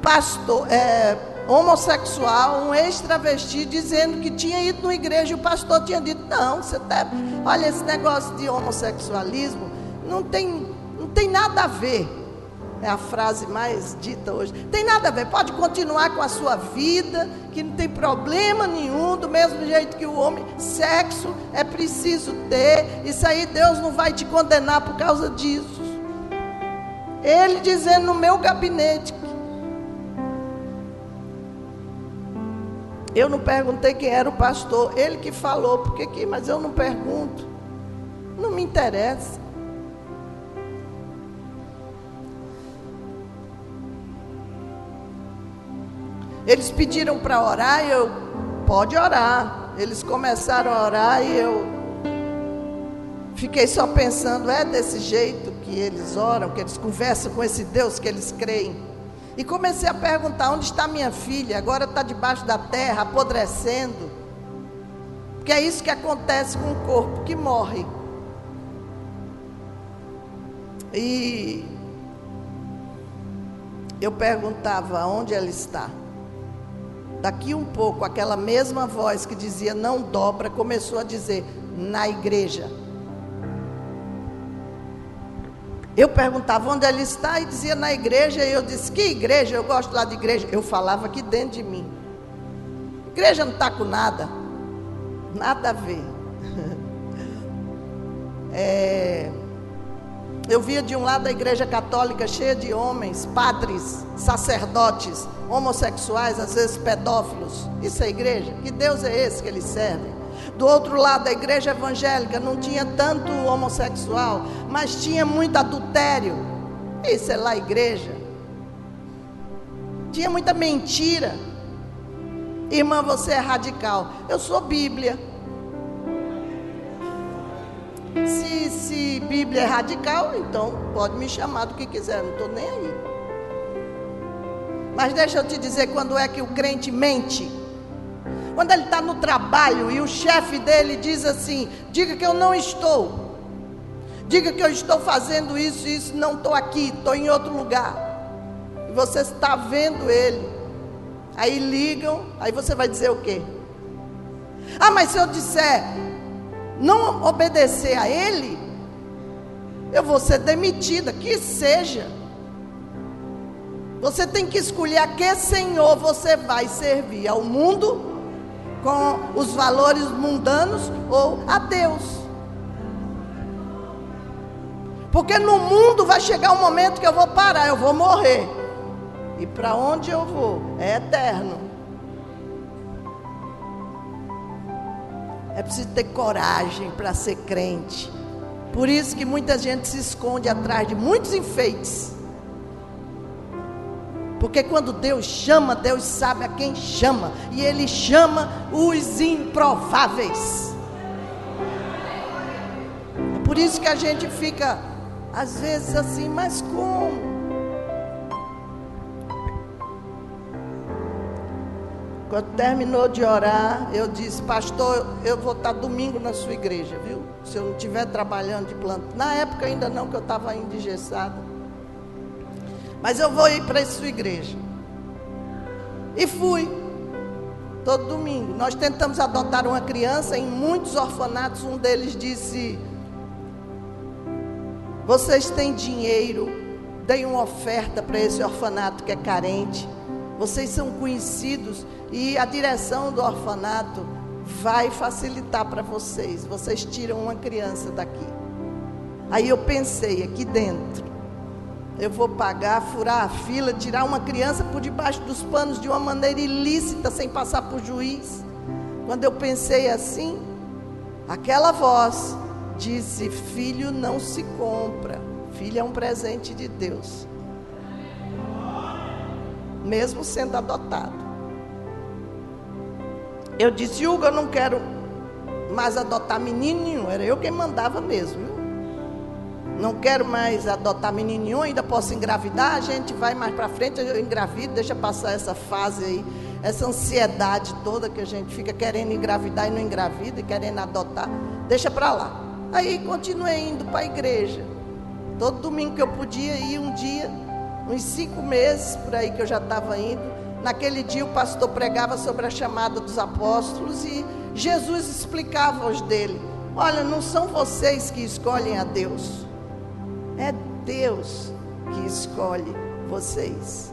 pastor, é, homossexual, um ex-travesti, dizendo que tinha ido numa igreja e o pastor tinha dito: Não, você deve. Olha, esse negócio de homossexualismo não tem, não tem nada a ver. É a frase mais dita hoje. Tem nada a ver, pode continuar com a sua vida, que não tem problema nenhum, do mesmo jeito que o homem, sexo é preciso ter, isso aí Deus não vai te condenar por causa disso. Ele dizendo no meu gabinete Eu não perguntei quem era o pastor, ele que falou, porque que, mas eu não pergunto. Não me interessa. Eles pediram para orar e eu, pode orar. Eles começaram a orar e eu fiquei só pensando, é desse jeito que eles oram, que eles conversam com esse Deus que eles creem. E comecei a perguntar: onde está minha filha? Agora está debaixo da terra, apodrecendo. Porque é isso que acontece com o corpo que morre. E eu perguntava: onde ela está? Daqui um pouco, aquela mesma voz que dizia não dobra, começou a dizer: na igreja. Eu perguntava onde ela está e dizia na igreja, e eu disse: Que igreja? Eu gosto lá de igreja. Eu falava aqui dentro de mim. Igreja não está com nada, nada a ver. É, eu via de um lado a igreja católica cheia de homens, padres, sacerdotes, homossexuais, às vezes pedófilos. Isso é igreja? Que Deus é esse que eles servem? Do outro lado, a igreja evangélica não tinha tanto homossexual, mas tinha muito adultério. Isso é lá igreja. Tinha muita mentira. Irmã, você é radical. Eu sou Bíblia. Se, se Bíblia é radical, então pode me chamar do que quiser, não estou nem aí. Mas deixa eu te dizer quando é que o crente mente. Quando ele está no trabalho e o chefe dele diz assim: diga que eu não estou. Diga que eu estou fazendo isso e isso, não estou aqui, estou em outro lugar. E você está vendo ele. Aí ligam, aí você vai dizer o quê? Ah, mas se eu disser não obedecer a ele, eu vou ser demitida, que seja. Você tem que escolher a que Senhor você vai servir, ao mundo com os valores mundanos ou a Deus. Porque no mundo vai chegar um momento que eu vou parar, eu vou morrer. E para onde eu vou? É eterno. É preciso ter coragem para ser crente. Por isso que muita gente se esconde atrás de muitos enfeites. Porque quando Deus chama, Deus sabe a quem chama. E Ele chama os improváveis. É por isso que a gente fica, às vezes, assim, mas como? Quando terminou de orar, eu disse, pastor, eu vou estar domingo na sua igreja, viu? Se eu não estiver trabalhando de planta. Na época ainda não, que eu estava indigessada. Mas eu vou ir para a sua igreja. E fui. Todo domingo. Nós tentamos adotar uma criança em muitos orfanatos. Um deles disse: Vocês têm dinheiro, deem uma oferta para esse orfanato que é carente. Vocês são conhecidos e a direção do orfanato vai facilitar para vocês. Vocês tiram uma criança daqui. Aí eu pensei aqui dentro, eu vou pagar, furar a fila, tirar uma criança por debaixo dos panos de uma maneira ilícita, sem passar por juiz. Quando eu pensei assim, aquela voz disse: Filho não se compra, filho é um presente de Deus, mesmo sendo adotado. Eu disse: Hugo, eu não quero mais adotar menino nenhum, era eu quem mandava mesmo não quero mais adotar menininho, ainda posso engravidar, a gente vai mais para frente, eu engravido, deixa passar essa fase aí, essa ansiedade toda que a gente fica querendo engravidar e não engravida, e querendo adotar, deixa para lá. Aí continuei indo para a igreja. Todo domingo que eu podia ir, um dia, uns cinco meses por aí que eu já estava indo. Naquele dia o pastor pregava sobre a chamada dos apóstolos e Jesus explicava aos dele: Olha, não são vocês que escolhem a Deus. É Deus que escolhe vocês.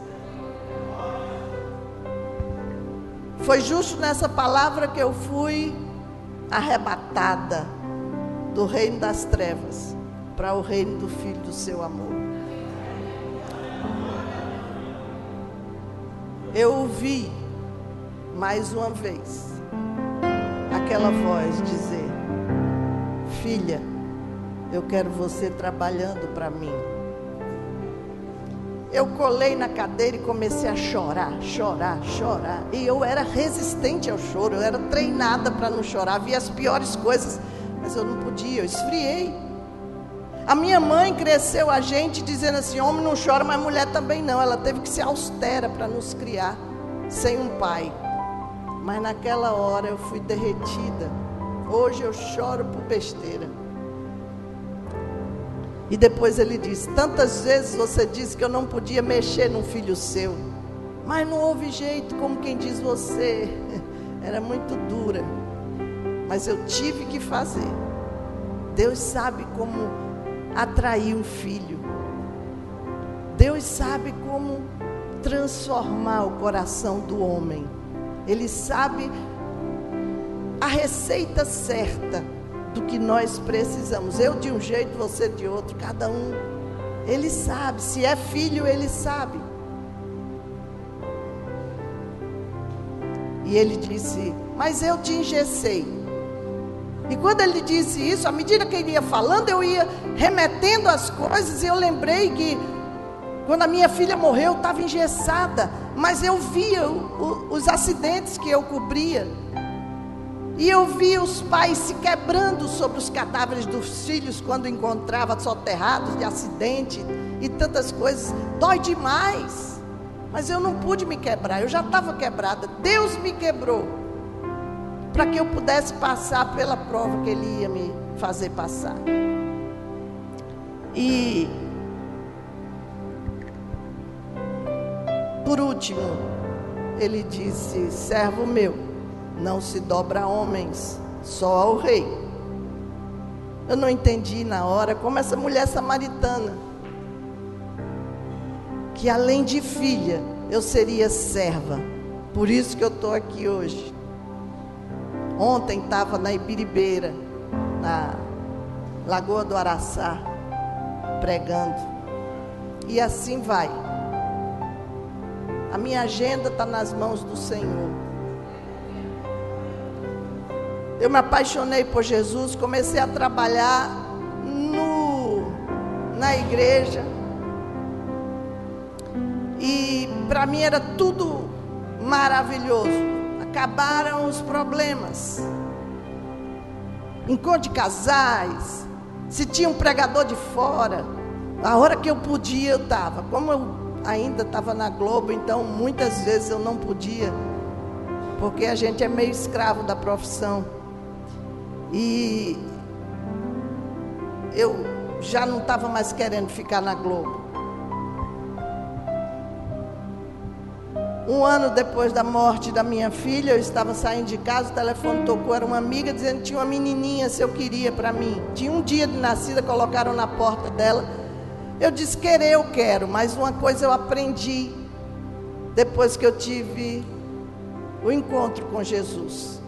Foi justo nessa palavra que eu fui arrebatada do reino das trevas para o reino do Filho do seu amor. Eu ouvi mais uma vez aquela voz dizer: Filha, eu quero você trabalhando para mim. Eu colei na cadeira e comecei a chorar, chorar, chorar. E eu era resistente ao choro, eu era treinada para não chorar. Vi as piores coisas, mas eu não podia, eu esfriei. A minha mãe cresceu a gente dizendo assim: homem não chora, mas mulher também não. Ela teve que ser austera para nos criar, sem um pai. Mas naquela hora eu fui derretida. Hoje eu choro por besteira. E depois ele diz: Tantas vezes você disse que eu não podia mexer num filho seu, mas não houve jeito, como quem diz você. Era muito dura, mas eu tive que fazer. Deus sabe como atrair um filho, Deus sabe como transformar o coração do homem, Ele sabe a receita certa do que nós precisamos. Eu de um jeito, você de outro, cada um. Ele sabe, se é filho, ele sabe. E ele disse: Mas eu te engessei. E quando ele disse isso, à medida que ele ia falando, eu ia remetendo as coisas, e eu lembrei que quando a minha filha morreu, eu estava engessada, mas eu via o, o, os acidentes que eu cobria. E eu vi os pais se quebrando sobre os cadáveres dos filhos quando encontrava soterrados de acidente e tantas coisas. Dói demais. Mas eu não pude me quebrar, eu já estava quebrada. Deus me quebrou para que eu pudesse passar pela prova que Ele ia me fazer passar. E por último, ele disse: servo meu não se dobra a homens, só ao rei. Eu não entendi na hora como essa mulher samaritana, que além de filha, eu seria serva. Por isso que eu estou aqui hoje. Ontem estava na Ibiribeira, na Lagoa do Araçá, pregando. E assim vai. A minha agenda está nas mãos do Senhor. Eu me apaixonei por Jesus, comecei a trabalhar no, na igreja. E para mim era tudo maravilhoso. Acabaram os problemas. Encontro de casais. Se tinha um pregador de fora. A hora que eu podia, eu estava. Como eu ainda estava na Globo, então muitas vezes eu não podia. Porque a gente é meio escravo da profissão. E eu já não estava mais querendo ficar na Globo. Um ano depois da morte da minha filha, eu estava saindo de casa, o telefone tocou, era uma amiga dizendo que tinha uma menininha se eu queria para mim. Tinha um dia de nascida, colocaram na porta dela. Eu disse, querer eu quero, mas uma coisa eu aprendi depois que eu tive o encontro com Jesus.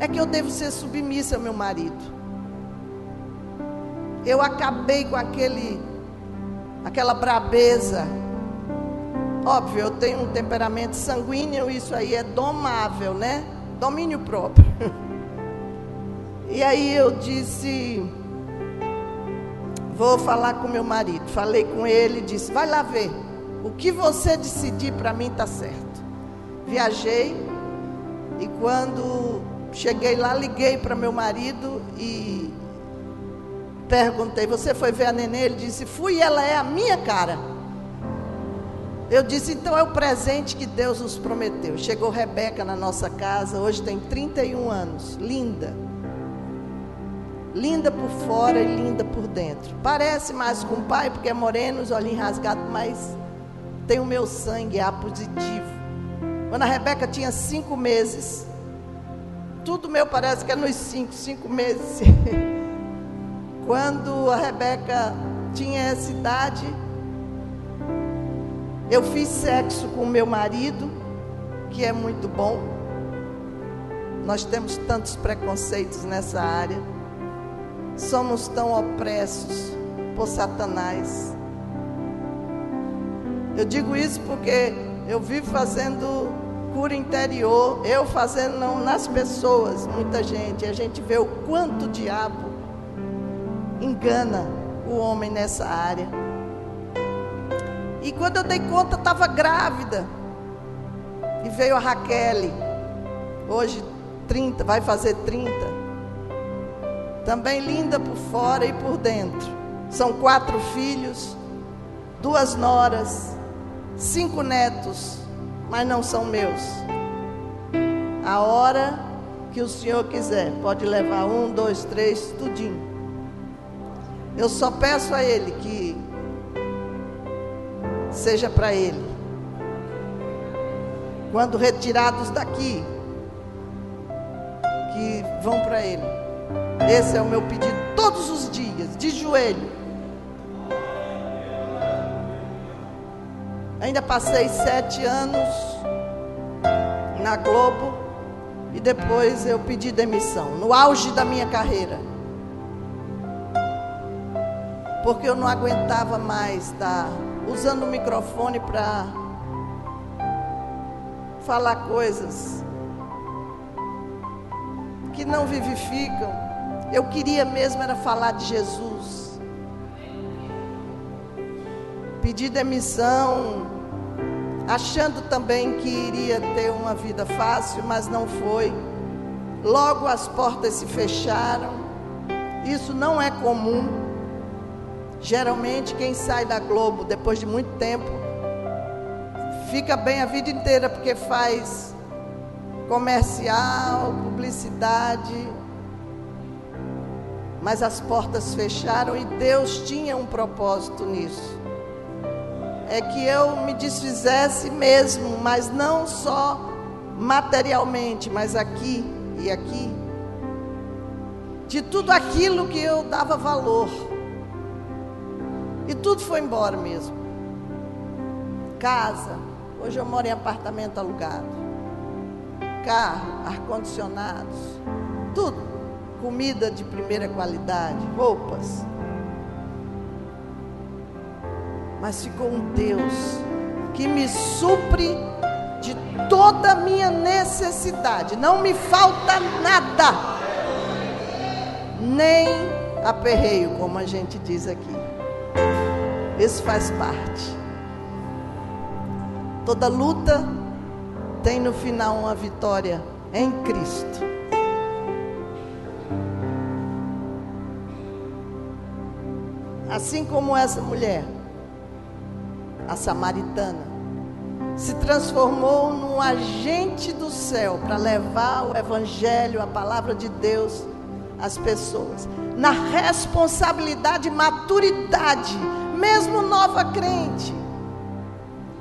é que eu devo ser submissa ao meu marido. Eu acabei com aquele aquela brabeza. Óbvio, eu tenho um temperamento sanguíneo, isso aí é domável, né? Domínio próprio. E aí eu disse, vou falar com meu marido. Falei com ele, disse, vai lá ver. O que você decidir para mim está certo. Viajei e quando cheguei lá, liguei para meu marido e perguntei: Você foi ver a neném? Ele disse: Fui, ela é a minha cara. Eu disse: Então é o presente que Deus nos prometeu. Chegou Rebeca na nossa casa, hoje tem 31 anos, linda. Linda por fora e linda por dentro. Parece mais com o pai, porque é moreno, os olhinhos rasgados, mas tem o meu sangue A positivo. Quando a Rebeca tinha cinco meses, tudo meu parece que é nos cinco, cinco meses. Quando a Rebeca tinha essa idade, eu fiz sexo com meu marido, que é muito bom. Nós temos tantos preconceitos nessa área. Somos tão opressos por Satanás. Eu digo isso porque eu vivo fazendo cura interior, eu fazendo não nas pessoas, muita gente. A gente vê o quanto o diabo engana o homem nessa área. E quando eu dei conta, estava grávida. E veio a Raquel, hoje 30, vai fazer 30. Também linda por fora e por dentro. São quatro filhos, duas noras cinco netos, mas não são meus. A hora que o Senhor quiser, pode levar um, dois, três, tudinho. Eu só peço a Ele que seja para Ele. Quando retirados daqui, que vão para Ele. Esse é o meu pedido todos os dias, de joelho. Ainda passei sete anos na Globo e depois eu pedi demissão, no auge da minha carreira. Porque eu não aguentava mais estar usando o microfone para falar coisas que não vivificam. Eu queria mesmo era falar de Jesus pedi demissão, achando também que iria ter uma vida fácil, mas não foi. Logo as portas se fecharam. Isso não é comum. Geralmente quem sai da Globo depois de muito tempo fica bem a vida inteira porque faz comercial, publicidade. Mas as portas fecharam e Deus tinha um propósito nisso é que eu me desfizesse mesmo, mas não só materialmente, mas aqui e aqui, de tudo aquilo que eu dava valor. E tudo foi embora mesmo. Casa, hoje eu moro em apartamento alugado. Carro, ar-condicionados, tudo. Comida de primeira qualidade, roupas mas ficou um Deus que me supre de toda a minha necessidade. Não me falta nada, nem aperreio, como a gente diz aqui. Isso faz parte. Toda luta tem no final uma vitória em Cristo. Assim como essa mulher a samaritana, se transformou num agente do céu para levar o evangelho, a palavra de Deus às pessoas. Na responsabilidade, maturidade, mesmo nova crente,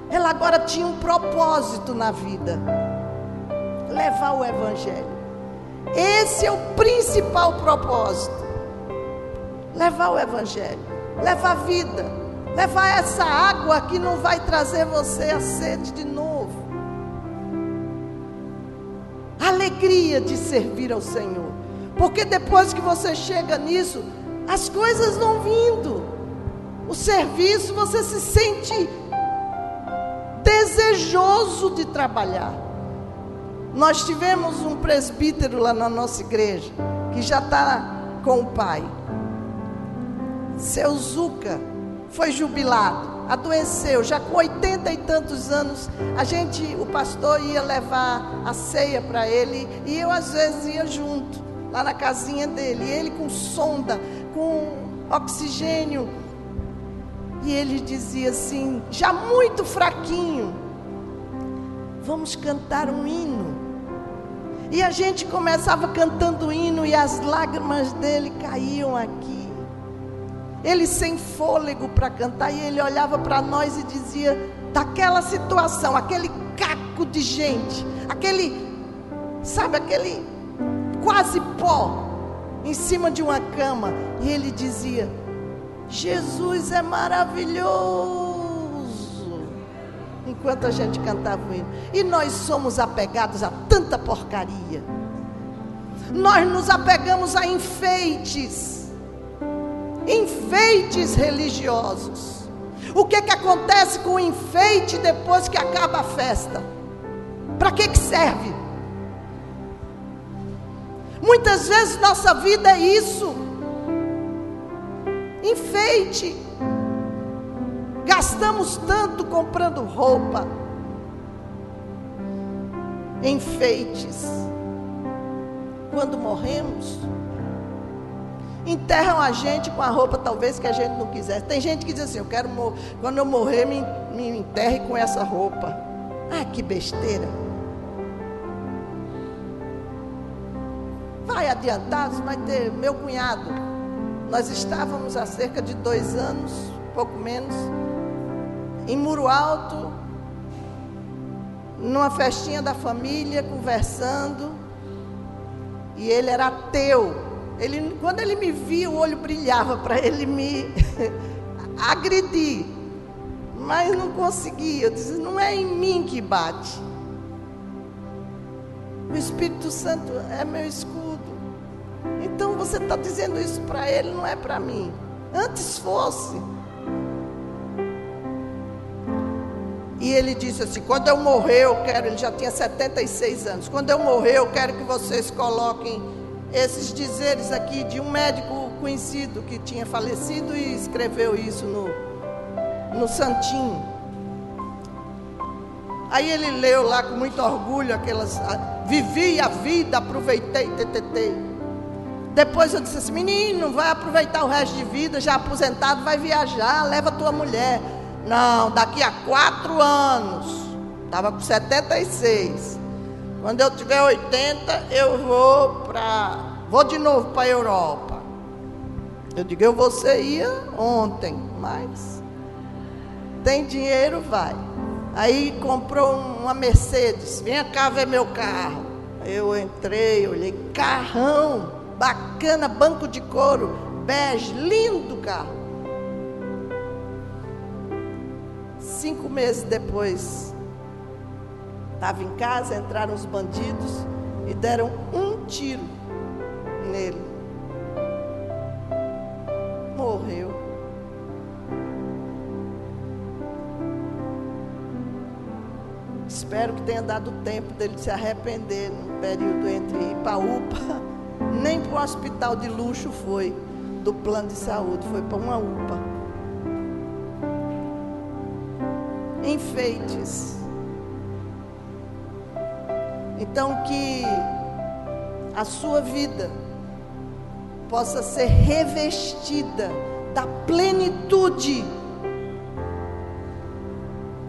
ela agora tinha um propósito na vida: levar o evangelho. Esse é o principal propósito. Levar o evangelho, levar a vida levar essa água que não vai trazer você a sede de novo. alegria de servir ao Senhor. Porque depois que você chega nisso, as coisas vão vindo. O serviço, você se sente desejoso de trabalhar. Nós tivemos um presbítero lá na nossa igreja, que já está com o pai. Seu Zuca foi jubilado, adoeceu, já com oitenta e tantos anos. A gente, o pastor ia levar a ceia para ele e eu às vezes ia junto, lá na casinha dele. Ele com sonda, com oxigênio. E ele dizia assim, já muito fraquinho: Vamos cantar um hino. E a gente começava cantando o hino e as lágrimas dele caíam aqui ele sem fôlego para cantar, e ele olhava para nós e dizia: daquela situação, aquele caco de gente, aquele, sabe, aquele quase pó em cima de uma cama, e ele dizia: Jesus é maravilhoso. Enquanto a gente cantava o hino, e nós somos apegados a tanta porcaria, nós nos apegamos a enfeites enfeites religiosos. O que, que acontece com o enfeite depois que acaba a festa? Para que, que serve? Muitas vezes nossa vida é isso. Enfeite. Gastamos tanto comprando roupa. Enfeites. Quando morremos, enterram a gente com a roupa talvez que a gente não quisesse. Tem gente que diz assim: Eu quero quando eu morrer, me, me enterre com essa roupa. Ah, que besteira. Vai adiantar, vai ter. Meu cunhado, nós estávamos há cerca de dois anos, pouco menos, em Muro Alto, numa festinha da família, conversando, e ele era ateu. Ele, quando ele me via, o olho brilhava para ele me agredir. Mas não conseguia. Eu disse: não é em mim que bate. O Espírito Santo é meu escudo. Então você está dizendo isso para ele, não é para mim. Antes fosse. E ele disse assim: quando eu morrer, eu quero. Ele já tinha 76 anos. Quando eu morrer, eu quero que vocês coloquem esses dizeres aqui de um médico conhecido que tinha falecido e escreveu isso no, no Santinho. Aí ele leu lá com muito orgulho aquelas. Vivi a vida, aproveitei, ttt. Depois eu disse assim: menino, vai aproveitar o resto de vida, já aposentado, vai viajar, leva tua mulher. Não, daqui a quatro anos. Estava com 76. Quando eu tiver 80, eu vou para. Vou de novo para a Europa. Eu digo, eu você ia ontem, mas tem dinheiro, vai. Aí comprou uma Mercedes, vem cá ver meu carro. Eu entrei, olhei, carrão, bacana, banco de couro, bege, lindo carro. Cinco meses depois, Estava em casa, entraram os bandidos e deram um tiro nele. Morreu. Espero que tenha dado tempo dele se arrepender no período entre ir para a UPA, nem para o hospital de luxo foi, do plano de saúde, foi para uma UPA. Enfeites. Então, que a sua vida possa ser revestida da plenitude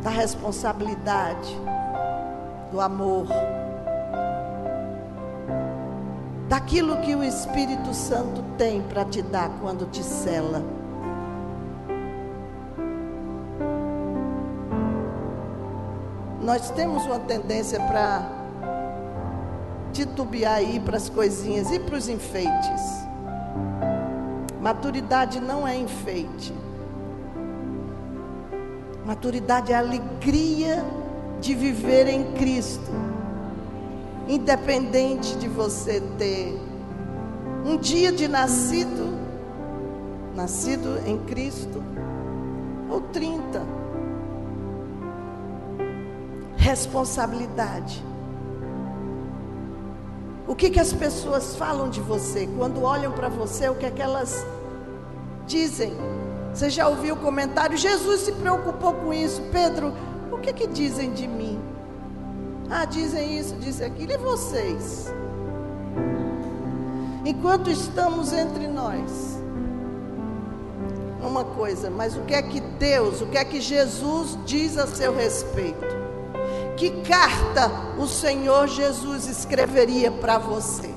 da responsabilidade, do amor, daquilo que o Espírito Santo tem para te dar quando te cela. Nós temos uma tendência para titubear aí para as coisinhas e para os enfeites. Maturidade não é enfeite. Maturidade é a alegria de viver em Cristo. Independente de você ter um dia de nascido, nascido em Cristo, ou 30. Responsabilidade. O que, que as pessoas falam de você? Quando olham para você, o que é que elas dizem? Você já ouviu o comentário? Jesus se preocupou com isso. Pedro, o que, que dizem de mim? Ah, dizem isso, dizem aquilo. E vocês? Enquanto estamos entre nós, uma coisa, mas o que é que Deus, o que é que Jesus diz a seu respeito? Que carta o Senhor Jesus escreveria para você?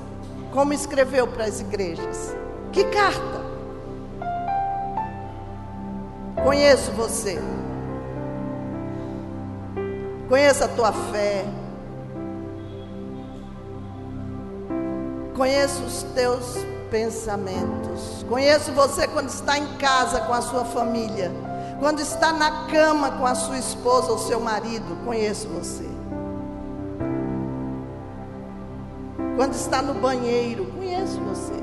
Como escreveu para as igrejas? Que carta? Conheço você. Conheço a tua fé. Conheço os teus pensamentos. Conheço você quando está em casa com a sua família. Quando está na cama com a sua esposa ou seu marido. Conheço você. Quando está no banheiro. Conheço você.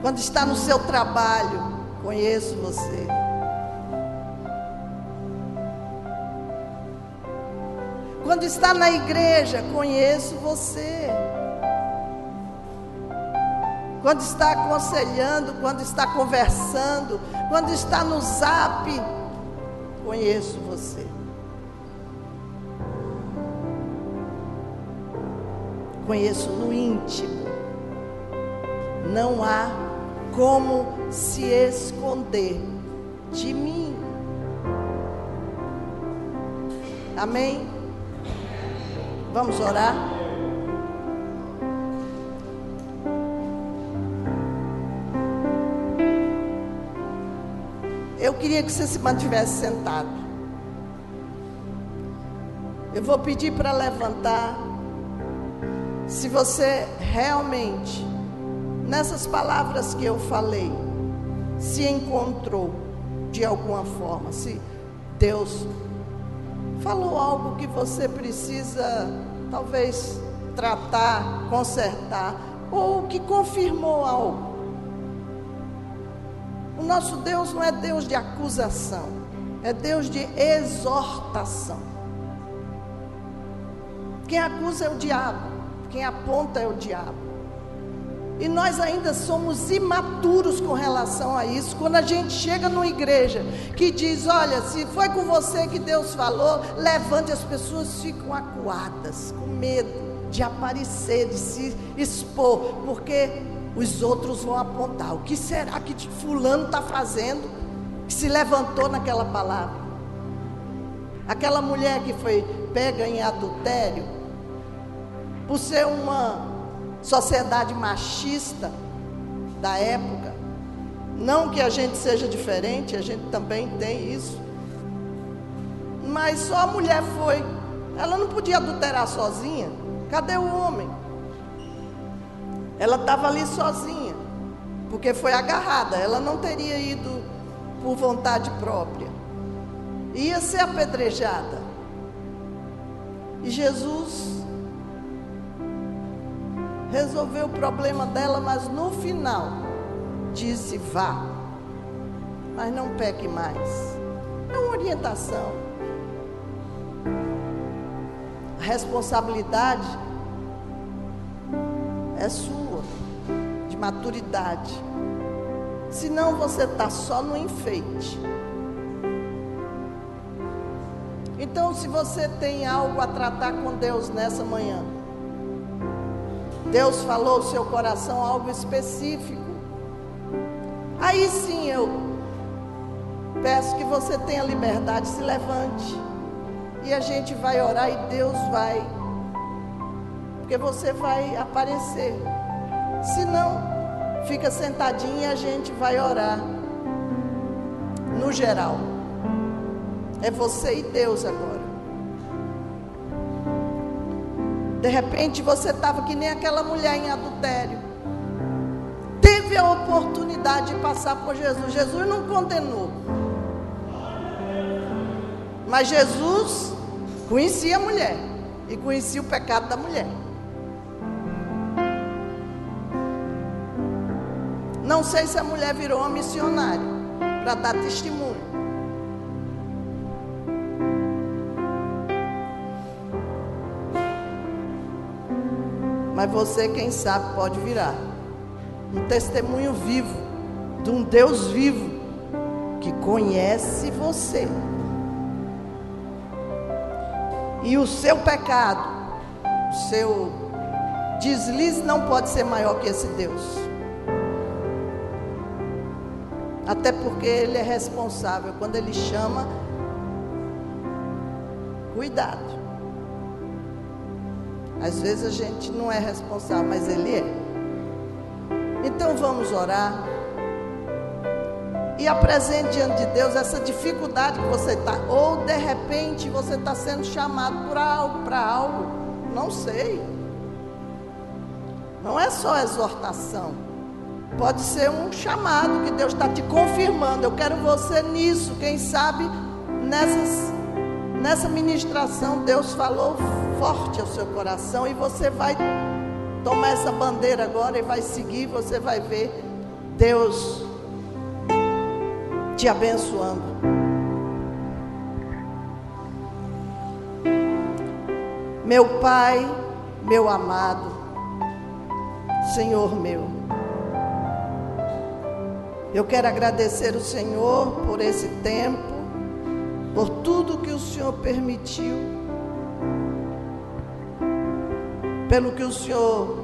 Quando está no seu trabalho. Conheço você. Quando está na igreja, conheço você. Quando está aconselhando, quando está conversando, quando está no zap, conheço você. Conheço no íntimo. Não há como se esconder de mim. Amém? Vamos orar? Eu queria que você se mantivesse sentado. Eu vou pedir para levantar. Se você realmente, nessas palavras que eu falei, se encontrou de alguma forma, se Deus falou algo que você precisa, talvez, tratar, consertar, ou que confirmou algo. O nosso Deus não é Deus de acusação, é Deus de exortação. Quem acusa é o diabo, quem aponta é o diabo. E nós ainda somos imaturos com relação a isso. Quando a gente chega numa igreja que diz: Olha, se foi com você que Deus falou, levante, as pessoas ficam acuadas, com medo de aparecer, de se expor, porque os outros vão apontar: o que será que Fulano está fazendo que se levantou naquela palavra? Aquela mulher que foi pega em adultério, por ser uma sociedade machista da época. Não que a gente seja diferente, a gente também tem isso. Mas só a mulher foi. Ela não podia adulterar sozinha. Cadê o homem? Ela estava ali sozinha, porque foi agarrada. Ela não teria ido por vontade própria. Ia ser apedrejada. E Jesus resolveu o problema dela, mas no final disse: vá, mas não peque mais. É uma orientação. A responsabilidade é sua, de maturidade. Senão você está só no enfeite. Então, se você tem algo a tratar com Deus nessa manhã, Deus falou ao seu coração algo específico. Aí sim eu peço que você tenha liberdade, se levante. E a gente vai orar e Deus vai. Porque você vai aparecer. Se não, fica sentadinho e a gente vai orar. No geral. É você e Deus agora. De repente você estava que nem aquela mulher em adultério. Teve a oportunidade de passar por Jesus. Jesus não condenou. Mas Jesus Conhecia a mulher e conhecia o pecado da mulher. Não sei se a mulher virou uma missionária para dar testemunho. Mas você, quem sabe, pode virar um testemunho vivo de um Deus vivo que conhece você. E o seu pecado, o seu deslize não pode ser maior que esse Deus. Até porque ele é responsável. Quando ele chama, cuidado. Às vezes a gente não é responsável, mas ele é. Então vamos orar. E apresente diante de Deus essa dificuldade que você está. Ou de repente você está sendo chamado por algo, para algo. Não sei. Não é só exortação. Pode ser um chamado que Deus está te confirmando. Eu quero você nisso. Quem sabe nessas, nessa ministração Deus falou forte ao seu coração e você vai tomar essa bandeira agora e vai seguir. Você vai ver Deus te abençoando. Meu Pai, meu amado, Senhor meu. Eu quero agradecer o Senhor por esse tempo, por tudo que o Senhor permitiu, pelo que o Senhor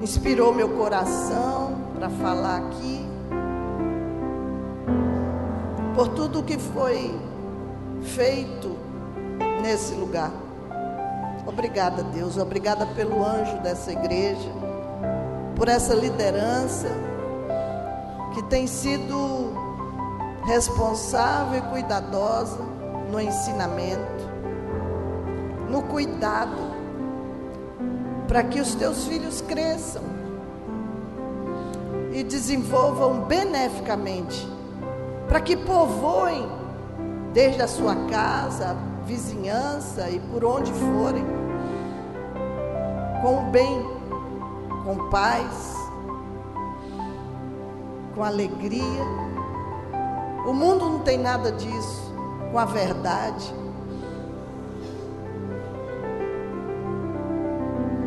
inspirou meu coração para falar aqui, por tudo que foi feito nesse lugar. Obrigada, Deus. Obrigada pelo anjo dessa igreja, por essa liderança que tem sido responsável e cuidadosa no ensinamento, no cuidado, para que os teus filhos cresçam e desenvolvam beneficamente, para que povoem desde a sua casa, vizinhança e por onde forem, com bem, com paz, com alegria. O mundo não tem nada disso, com a verdade.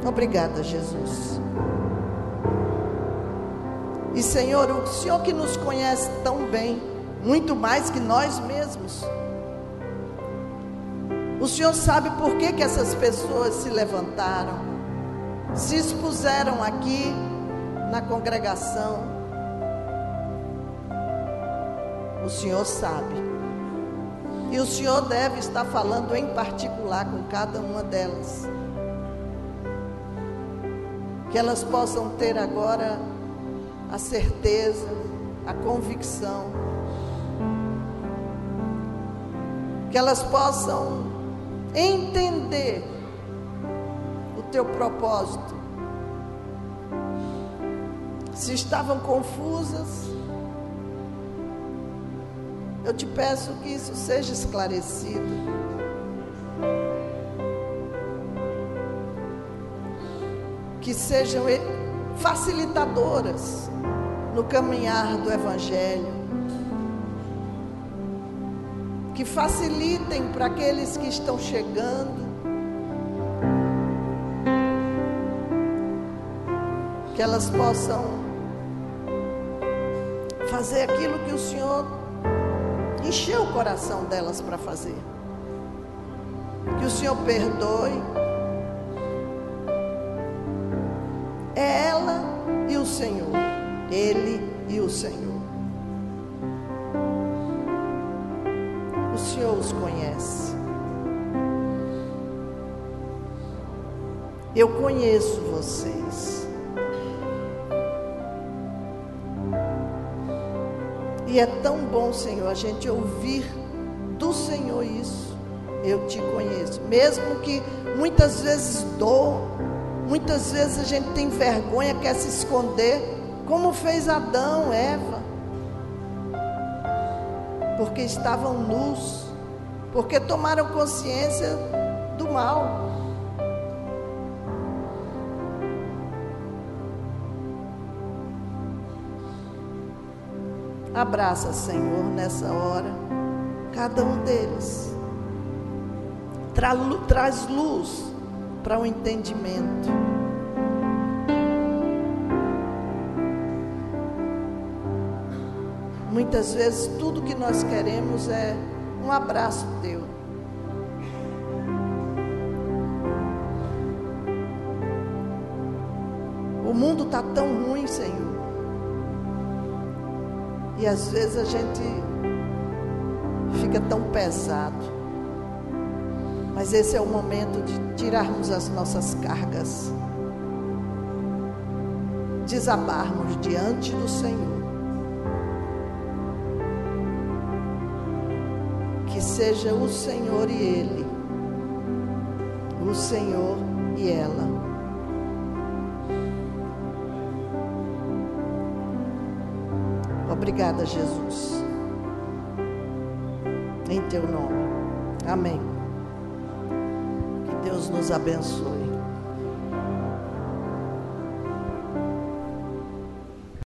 Obrigada, Jesus. E Senhor, o Senhor que nos conhece tão bem, muito mais que nós mesmos. O Senhor sabe por que, que essas pessoas se levantaram, se expuseram aqui na congregação O Senhor sabe. E o Senhor deve estar falando em particular com cada uma delas. Que elas possam ter agora a certeza, a convicção. Que elas possam entender o teu propósito. Se estavam confusas, eu te peço que isso seja esclarecido. Que sejam facilitadoras no caminhar do Evangelho. Que facilitem para aqueles que estão chegando. Que elas possam fazer aquilo que o Senhor encher o coração delas para fazer. Que o Senhor perdoe. É ela e o Senhor. Ele e o Senhor. O Senhor os conhece. Eu conheço vocês. E é tão bom, Senhor, a gente ouvir do Senhor isso. Eu te conheço. Mesmo que muitas vezes dou, muitas vezes a gente tem vergonha, quer se esconder, como fez Adão, Eva. Porque estavam nus, porque tomaram consciência mal. Abraça, Senhor, nessa hora, cada um deles. Tra traz luz para o entendimento. Muitas vezes tudo que nós queremos é um abraço teu. O mundo está tão ruim, Senhor. E às vezes a gente fica tão pesado. Mas esse é o momento de tirarmos as nossas cargas, desabarmos diante do Senhor. Que seja o Senhor e Ele, o Senhor e ela. Obrigada, Jesus. Em teu nome. Amém. Deus nos abençoe.